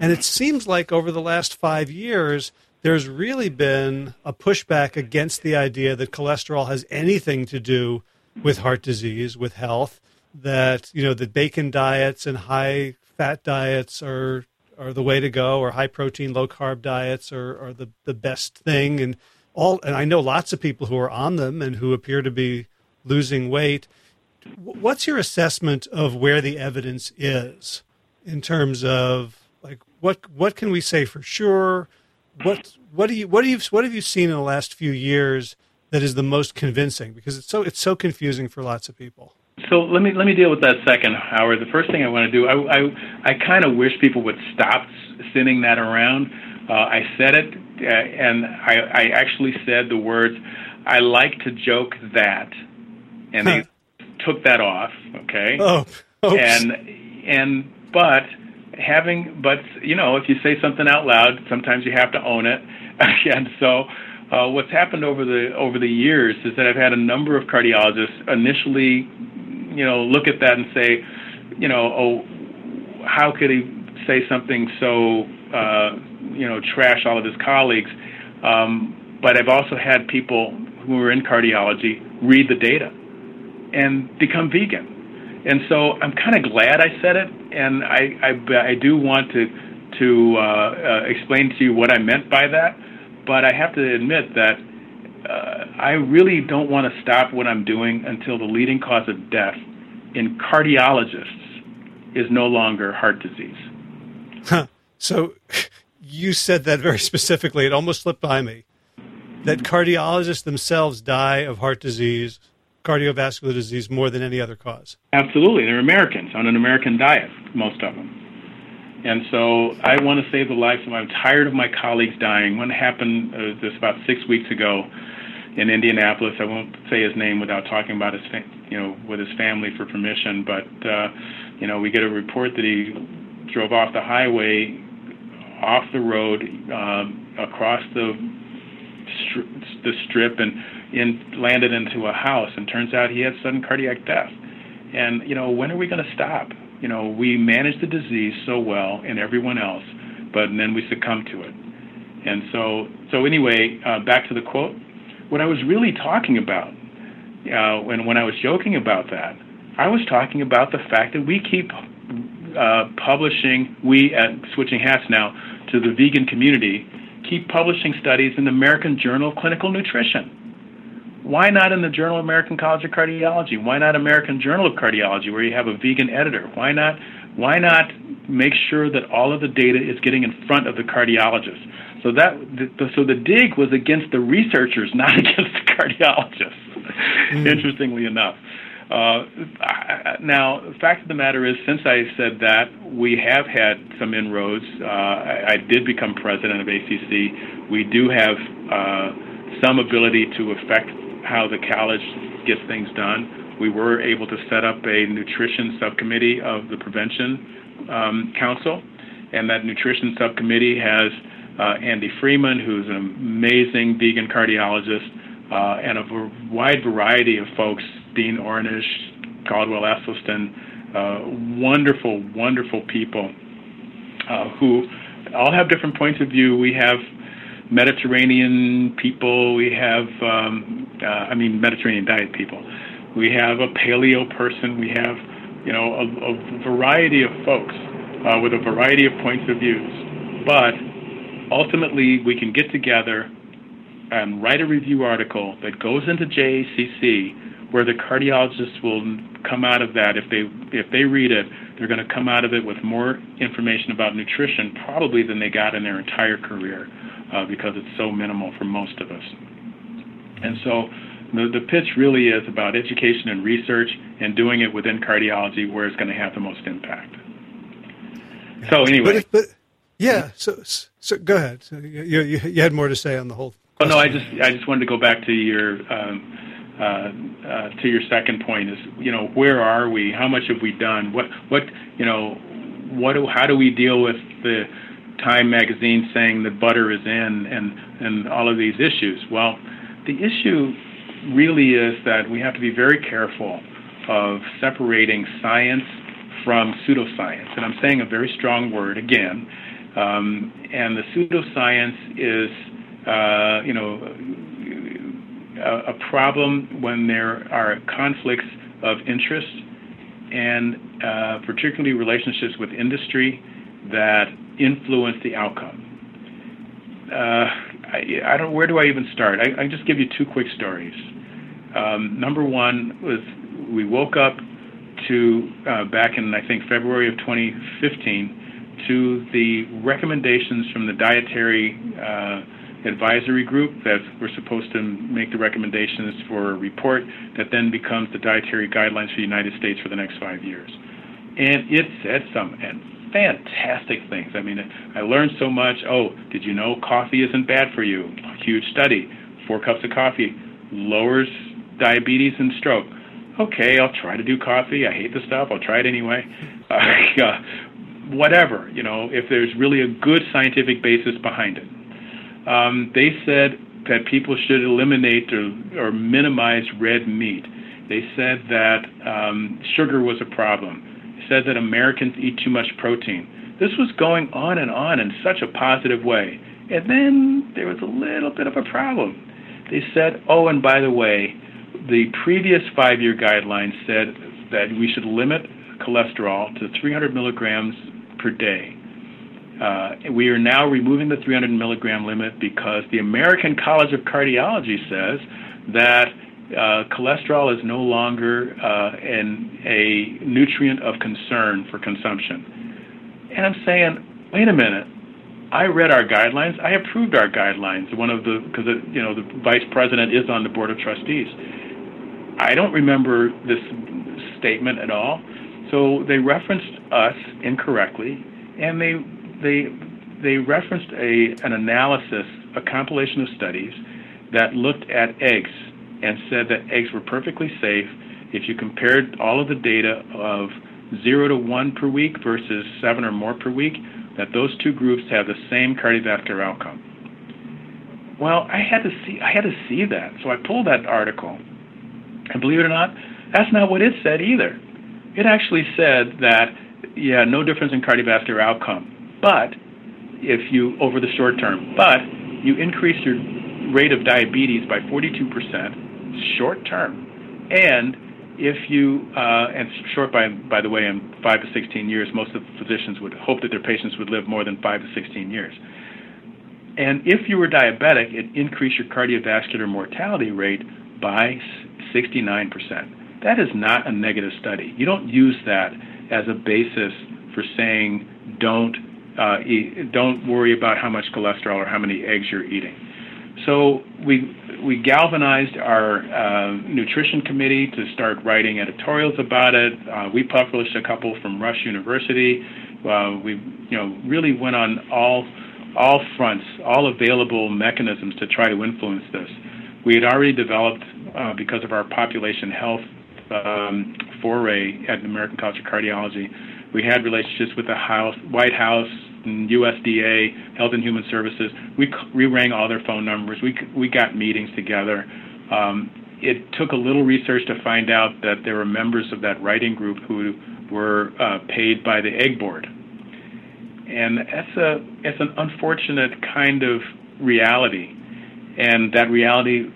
and it seems like over the last five years, there's really been a pushback against the idea that cholesterol has anything to do with heart disease, with health. That you know the bacon diets and high fat diets are are the way to go, or high protein, low carb diets are, are the, the best thing. And all and I know lots of people who are on them and who appear to be losing weight. What's your assessment of where the evidence is in terms of like what what can we say for sure? What what do you what do you what have you seen in the last few years that is the most convincing? Because it's so it's so confusing for lots of people. So let me let me deal with that second, Howard. The first thing I want to do, I I, I kind of wish people would stop sending that around. Uh, I said it, uh, and I, I actually said the words, "I like to joke that," and huh. they took that off. Okay. Oh. Oops. And and but having but you know if you say something out loud, sometimes you have to own it. and so. Uh, what's happened over the over the years is that I've had a number of cardiologists initially you know, look at that and say, you know, oh, how could he say something so, uh, you know, trash all of his colleagues? Um, but I've also had people who are in cardiology read the data and become vegan. And so I'm kind of glad I said it, and I, I, I do want to to uh, uh, explain to you what I meant by that. But I have to admit that uh, I really don't want to stop what I'm doing until the leading cause of death in cardiologists is no longer heart disease. Huh. So you said that very specifically. It almost slipped by me that cardiologists themselves die of heart disease, cardiovascular disease, more than any other cause. Absolutely. They're Americans on an American diet, most of them. And so I want to save the lives of. I'm tired of my colleagues dying. One happened uh, this about six weeks ago in Indianapolis. I won't say his name without talking about his, you know, with his family for permission. But uh, you know, we get a report that he drove off the highway, off the road, um, across the stri- the strip, and in landed into a house. And turns out he had sudden cardiac death. And you know, when are we going to stop? you know, we manage the disease so well and everyone else, but then we succumb to it. And so, so anyway, uh, back to the quote. What I was really talking about, uh, when when I was joking about that, I was talking about the fact that we keep uh, publishing. We at Switching Hats now to the vegan community keep publishing studies in the American Journal of Clinical Nutrition why not in the Journal of American College of Cardiology? Why not American Journal of Cardiology, where you have a vegan editor? Why not? Why not make sure that all of the data is getting in front of the cardiologists? So that the, so the dig was against the researchers, not against the cardiologists. Mm. Interestingly enough. Uh, now, the fact of the matter is, since I said that, we have had some inroads. Uh, I, I, did become president of ACC. We do have uh, some ability to affect how the college gets things done. We were able to set up a nutrition subcommittee of the Prevention um, Council, and that nutrition subcommittee has uh, Andy Freeman, who's an amazing vegan cardiologist, uh, and a v- wide variety of folks, Dean Ornish, Caldwell Esselstyn, uh, wonderful, wonderful people uh, who all have different points of view. We have Mediterranean people. We have, um, uh, I mean, Mediterranean diet people. We have a paleo person. We have, you know, a, a variety of folks uh, with a variety of points of views. But ultimately, we can get together and write a review article that goes into JACC, where the cardiologists will come out of that if they if they read it, they're going to come out of it with more information about nutrition probably than they got in their entire career uh, because it's so minimal for most of us. And so the, the pitch really is about education and research and doing it within cardiology where it's going to have the most impact. So anyway. But, but yeah, so, so go ahead. So you, you, you had more to say on the whole. Oh no, I just I just wanted to go back to your um, uh, uh, to your second point is you know where are we? How much have we done? What what you know what do, how do we deal with the Time magazine saying that butter is in and, and all of these issues. Well, the issue really is that we have to be very careful of separating science from pseudoscience. And I'm saying a very strong word again. Um, and the pseudoscience is, uh, you know, a, a problem when there are conflicts of interest and uh, particularly relationships with industry that influence the outcome. Uh, I, I, don't. Where do I even start? I, I just give you two quick stories. Um, number one was we woke up to uh, back in I think February of 2015 to the recommendations from the dietary uh, advisory group that were supposed to make the recommendations for a report that then becomes the dietary guidelines for the United States for the next five years. And it said some and fantastic things. I mean, I learned so much. Oh, did you know coffee isn't bad for you? Huge study. Four cups of coffee lowers diabetes and stroke. Okay, I'll try to do coffee. I hate the stuff. I'll try it anyway. Uh, whatever, you know, if there's really a good scientific basis behind it. Um, they said that people should eliminate or, or minimize red meat. They said that um, sugar was a problem said that Americans eat too much protein. This was going on and on in such a positive way. And then there was a little bit of a problem. They said, oh, and by the way, the previous five year guidelines said that we should limit cholesterol to 300 milligrams per day. Uh, we are now removing the 300 milligram limit because the American College of Cardiology says that uh, cholesterol is no longer uh, an, a nutrient of concern for consumption. And I'm saying, wait a minute. I read our guidelines. I approved our guidelines. One of the because you know the vice president is on the board of trustees. I don't remember this statement at all. So they referenced us incorrectly, and they they they referenced a an analysis, a compilation of studies that looked at eggs and said that eggs were perfectly safe if you compared all of the data of zero to one per week versus seven or more per week, that those two groups have the same cardiovascular outcome. Well, I had to see I had to see that. So I pulled that article. And believe it or not, that's not what it said either. It actually said that yeah, no difference in cardiovascular outcome. But if you over the short term, but you increase your rate of diabetes by 42%, short term. And if you, uh, and short by, by the way, in 5 to 16 years, most of the physicians would hope that their patients would live more than 5 to 16 years. And if you were diabetic, it increased your cardiovascular mortality rate by 69%. That is not a negative study. You don't use that as a basis for saying don't uh, eat, don't worry about how much cholesterol or how many eggs you're eating. So we we galvanized our uh, nutrition committee to start writing editorials about it. Uh, we published a couple from Rush University. Uh, we you know really went on all all fronts, all available mechanisms to try to influence this. We had already developed uh, because of our population health um, foray at the American College of Cardiology. We had relationships with the House, White House, USDA, Health and Human Services. We we rang all their phone numbers. We we got meetings together. Um, it took a little research to find out that there were members of that writing group who were uh, paid by the Egg Board, and that's a it's an unfortunate kind of reality, and that reality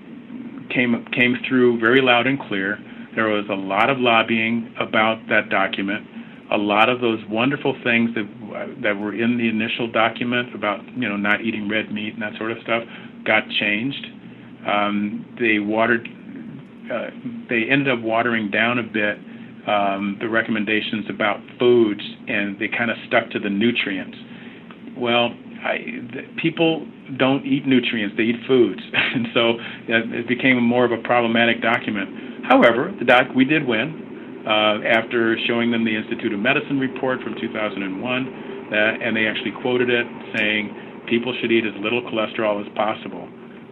came came through very loud and clear. There was a lot of lobbying about that document. A lot of those wonderful things that that were in the initial document about you know not eating red meat and that sort of stuff got changed. Um, they watered. Uh, they ended up watering down a bit um, the recommendations about foods, and they kind of stuck to the nutrients. Well, I, people don't eat nutrients; they eat foods, and so it became more of a problematic document. However, the doc we did win after showing them the Institute of Medicine report from 2001, that, and they actually quoted it saying people should eat as little cholesterol as possible.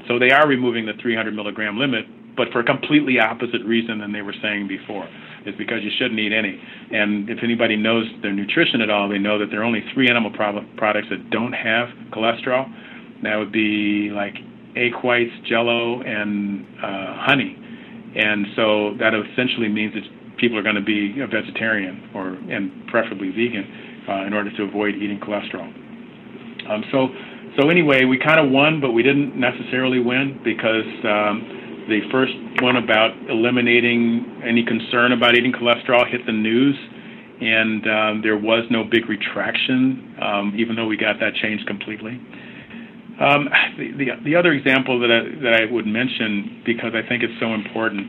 So they are removing the 300 milligram limit, but for a completely opposite reason than they were saying before is because you shouldn't eat any. And if anybody knows their nutrition at all, they know that there are only three animal pro- products that don't have cholesterol. That would be like egg whites, jello, and uh, honey. And so that essentially means that people are going to be a vegetarian or and preferably vegan uh, in order to avoid eating cholesterol. Um, so so anyway, we kind of won, but we didn't necessarily win because um, the first one about eliminating any concern about eating cholesterol hit the news, and um, there was no big retraction, um, even though we got that changed completely. Um, the, the, the, other example that I, that I would mention, because I think it's so important,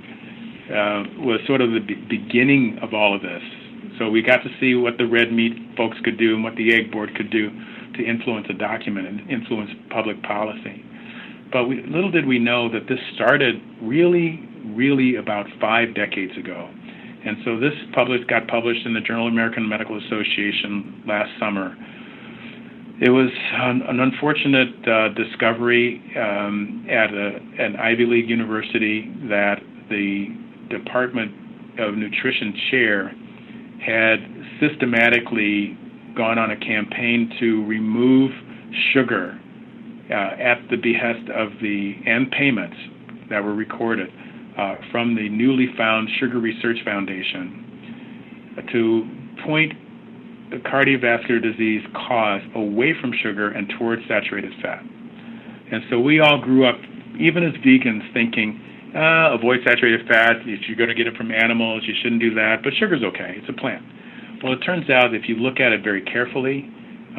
uh, was sort of the be- beginning of all of this. So we got to see what the red meat folks could do and what the egg board could do to influence a document and influence public policy. But we, little did we know that this started really, really about five decades ago. And so this published, got published in the Journal of American Medical Association last summer. It was an, an unfortunate uh, discovery um, at a, an Ivy League university that the Department of Nutrition chair had systematically gone on a campaign to remove sugar uh, at the behest of the and payments that were recorded uh, from the newly found Sugar Research Foundation to point cardiovascular disease cause away from sugar and towards saturated fat. And so we all grew up, even as vegans, thinking, uh, avoid saturated fat. If you're going to get it from animals, you shouldn't do that. But sugar's okay; it's a plant. Well, it turns out if you look at it very carefully,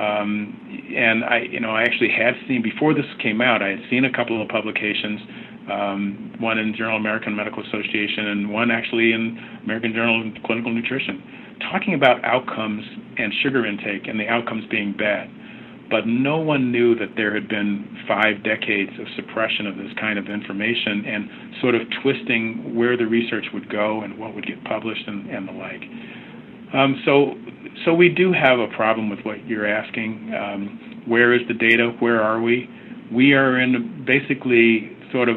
um, and I, you know, I actually had seen before this came out. I had seen a couple of publications, um, one in Journal American Medical Association and one actually in American Journal of Clinical Nutrition, talking about outcomes and sugar intake and the outcomes being bad. But no one knew that there had been five decades of suppression of this kind of information and sort of twisting where the research would go and what would get published and, and the like. Um, so so we do have a problem with what you're asking. Um, where is the data? Where are we? We are in basically sort of,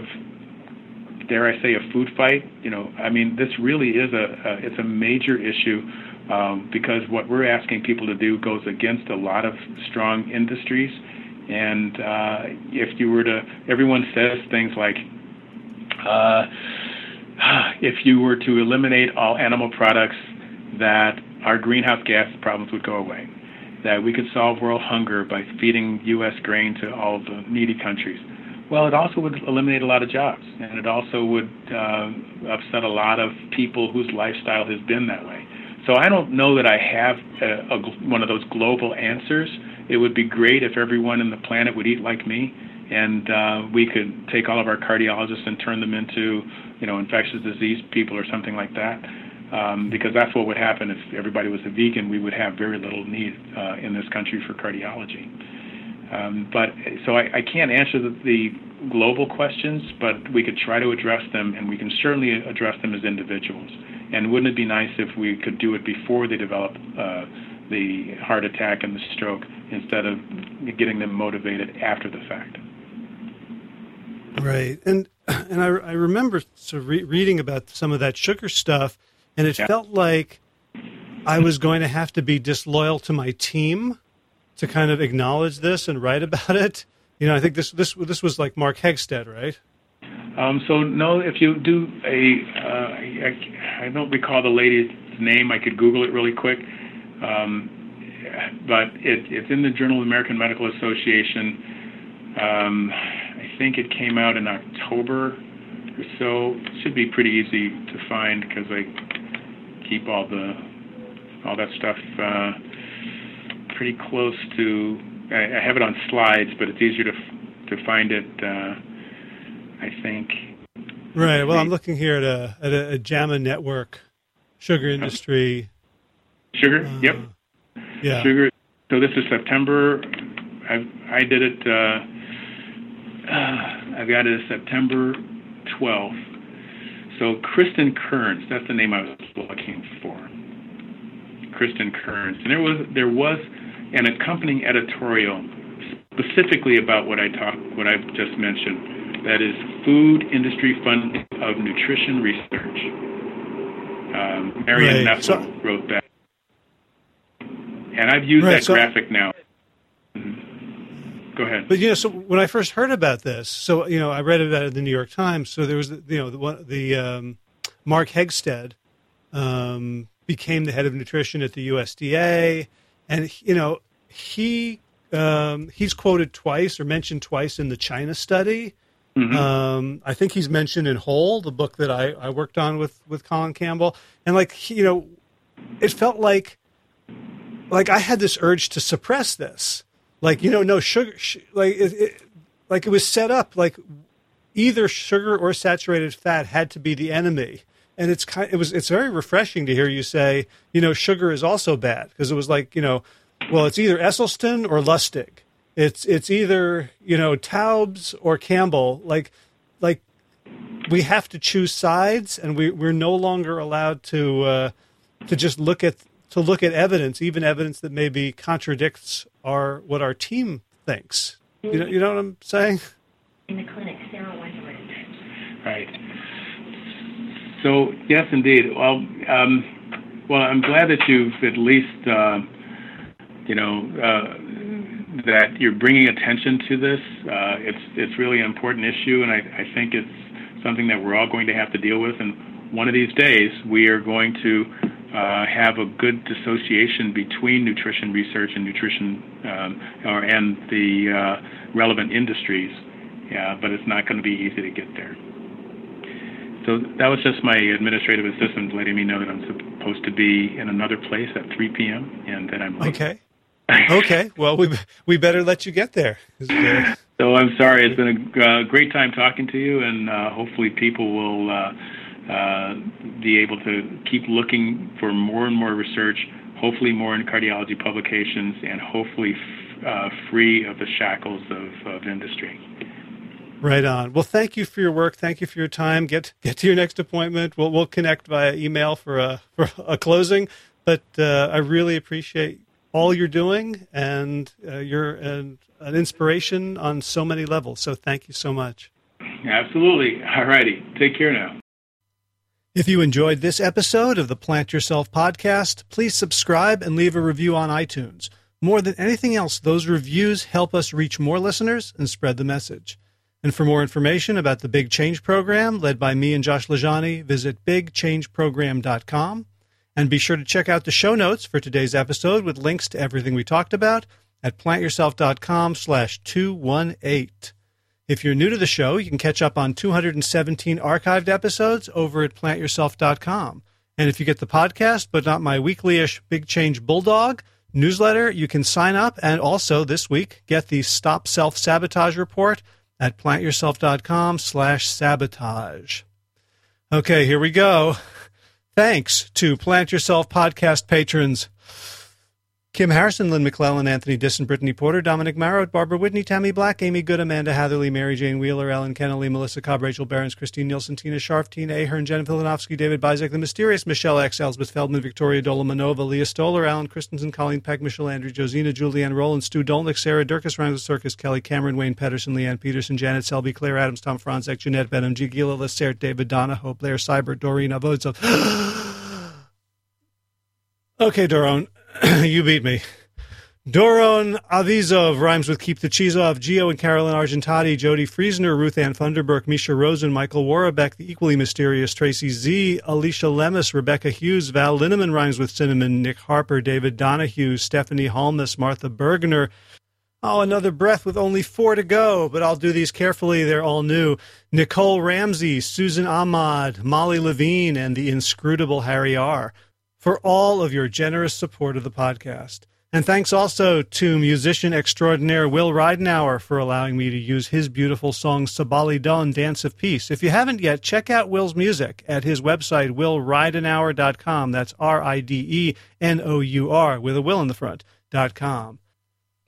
dare I say, a food fight. You know, I mean, this really is a, a it's a major issue um, because what we're asking people to do goes against a lot of strong industries. And uh, if you were to, everyone says things like, uh, if you were to eliminate all animal products that our greenhouse gas problems would go away, that we could solve world hunger by feeding U.S. grain to all the needy countries. Well, it also would eliminate a lot of jobs, and it also would uh, upset a lot of people whose lifestyle has been that way. So I don't know that I have a, a, one of those global answers. It would be great if everyone in the planet would eat like me, and uh, we could take all of our cardiologists and turn them into, you know, infectious disease people or something like that um, because that's what would happen if everybody was a vegan. We would have very little need uh, in this country for cardiology. Um, but so I, I can't answer the, the, global questions, but we could try to address them, and we can certainly address them as individuals. And wouldn't it be nice if we could do it before they develop uh, the heart attack and the stroke, instead of getting them motivated after the fact? Right, and and I, I remember sort of re- reading about some of that sugar stuff and it yeah. felt like I was going to have to be disloyal to my team to kind of acknowledge this and write about it. You know, I think this this this was like Mark Hegsted, right? Um, so no, if you do a, uh, I, I don't recall the lady's name. I could Google it really quick, um, but it, it's in the Journal of the American Medical Association. Um, I think it came out in October or so. It should be pretty easy to find because I keep all the all that stuff uh, pretty close to. I, I have it on slides, but it's easier to to find it. Uh, I think. Right. Well, I'm looking here at a at a, a JAMA network, sugar industry. Sugar. Uh, yep. Yeah. Sugar. So this is September. I I did it. Uh, uh, I've got it September 12th. So Cristin Kearns, that's the name I was looking for. Cristin Kearns, and there was there was an accompanying editorial specifically about what I talked, what I've just mentioned. That is food industry funding of nutrition research. Um, Marion right. So, wrote that, and I've used right, that so, graphic now. Go ahead. But you know, so when I first heard about this, so you know, I read about it in the New York Times. So there was, you know, the, the um, Mark Hegsted um, became the head of nutrition at the USDA, and you know, he um, he's quoted twice or mentioned twice in the China study. Mm-hmm. Um, I think he's mentioned in Whole, the book that I, I worked on with with Colin Campbell, and like you know, it felt like like I had this urge to suppress this, like you know, no sugar, sh- like it, it, like it was set up like either sugar or saturated fat had to be the enemy, and it's kind it was it's very refreshing to hear you say you know sugar is also bad because it was like you know well, it's either Esselstyn or Lustig. It's it's either you know Taubes or Campbell. Like like we have to choose sides, and we we're no longer allowed to uh, to just look at to look at evidence, even evidence that maybe contradicts our what our team thinks. You know, you know what I'm saying? In the clinic, Sarah Wentworth. Right. So yes, indeed. Well, um, well, I'm glad that you've at least. Uh, you know, uh, that you're bringing attention to this. Uh, it's it's really an important issue, and I, I think it's something that we're all going to have to deal with. And one of these days, we are going to uh, have a good dissociation between nutrition research and nutrition um, or and the uh, relevant industries. Yeah, but it's not going to be easy to get there. So that was just my administrative assistant letting me know that I'm supposed to be in another place at 3 p.m. and that I'm late. Okay okay, well, we we better let you get there. So I'm sorry. It's been a uh, great time talking to you, and uh, hopefully people will uh, uh, be able to keep looking for more and more research. Hopefully, more in cardiology publications, and hopefully f- uh, free of the shackles of, of industry. Right on. Well, thank you for your work. Thank you for your time. Get get to your next appointment. We'll we'll connect via email for a for a closing. But I really appreciate all you're doing, and uh, you're an, an, inspiration on so many levels. So thank you so much. Absolutely. All righty. Take care now. If you enjoyed this episode of the Plant Yourself podcast, please subscribe and leave a review on iTunes. More than anything else, those reviews help us reach more listeners and spread the message. And for more information about the Big Change Program, led by me and Josh LaJaunie, visit bigchangeprogram.com. And be sure to check out the show notes for today's episode with links to everything we talked about at plantyourself.com slash 218. If you're new to the show, you can catch up on 217 archived episodes over at plantyourself.com. And if you get the podcast, but not my weekly-ish Big Change Bulldog newsletter, you can sign up and also this week get the Stop Self-Sabotage report at plantyourself.com slash sabotage. Okay, here we go. Thanks to Plant Yourself podcast patrons Kim Harrison, Lynn McClellan, Anthony Disson, Brittany Porter, Dominic Marrow, Barbara Whitney, Tammy Black, Amy Good, Amanda Hatherley, Mary Jane Wheeler, Ellen Kennelly, Melissa Cobb, Rachel Behrens, Christine Nielsen, Tina Sharf, Tina Ahern, Jen Pilanovsky, David Bizek, The Mysterious, Michelle X, Elsbeth Feldman, Victoria Dolomanova, Leah Stoller, Alan Christensen, Colleen Peck, Michelle Andrew, Josina, Julianne Rowland, Stu Dolnick, Sarah Durkis, Rhymes Circus, Kelly Cameron, Wayne Pedersen, Leanne Peterson, Janet Selby, Claire Adams, Tom Franzek, Jeanette Benham. Gila, Lacert, David Donahoe, Blair Cyber, Doreen Avodzov. Okay, Doron, you beat me. Doron Avizov rhymes with Keep the Cheese Off, Geo and Carolyn Argentati, Jody Friesner, Ruth Ann Thunderberg, Misha Rosen, Michael Warbeck, the equally mysterious Tracy Z, Alicia Lemus, Rebecca Hughes, Val Linneman rhymes with Cinnamon, Nick Harper, David Donahue, Stephanie Holmes, Martha Bergner, Oh, another breath with only four to go, but I'll do these carefully. They're all new. Nicole Ramsey, Susan Ahmad, Molly Levine, and the inscrutable Harry R. for all of your generous support of the podcast. And thanks also to musician extraordinaire Will Ridenour for allowing me to use his beautiful song Sabali Don, Dance of Peace. If you haven't yet, check out Will's music at his website, willridenour.com. That's R I D E N O U R with a will in the front, dot com.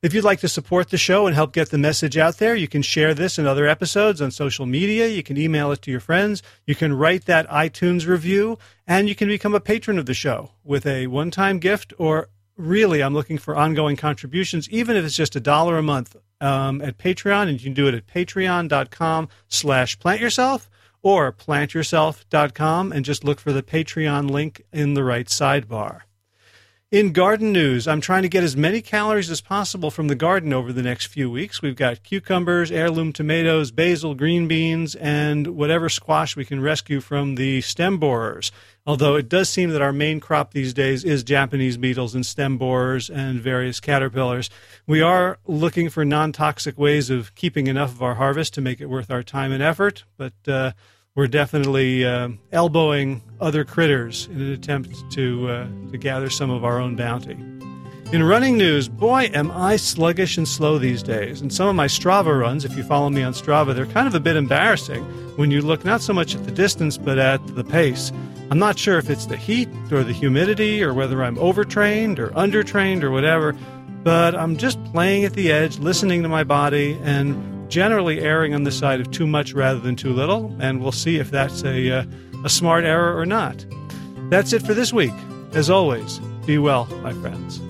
If you'd like to support the show and help get the message out there, you can share this and other episodes on social media. You can email it to your friends. You can write that iTunes review, and you can become a patron of the show with a one time gift or really, I'm looking for ongoing contributions, even if it's just a dollar a month um, at Patreon, and you can do it at patreon.com slash plant yourself or plantyourself.com and just look for the Patreon link in the right sidebar. In garden news, I'm trying to get as many calories as possible from the garden over the next few weeks. We've got cucumbers, heirloom tomatoes, basil, green beans, and whatever squash we can rescue from the stem borers. Although it does seem that our main crop these days is Japanese beetles and stem borers and various caterpillars. We are looking for non toxic ways of keeping enough of our harvest to make it worth our time and effort, but uh, we're definitely uh, elbowing other critters in an attempt to uh, to gather some of our own bounty. In running news, boy, am I sluggish and slow these days. And some of my Strava runs, if you follow me on Strava, they're kind of a bit embarrassing when you look not so much at the distance but at the pace. I'm not sure if it's the heat or the humidity or whether I'm overtrained or undertrained or whatever, but I'm just playing at the edge, listening to my body, and generally erring on the side of too much rather than too little. And we'll see if that's a, uh, a smart error or not. That's it for this week. As always, be well, my friends.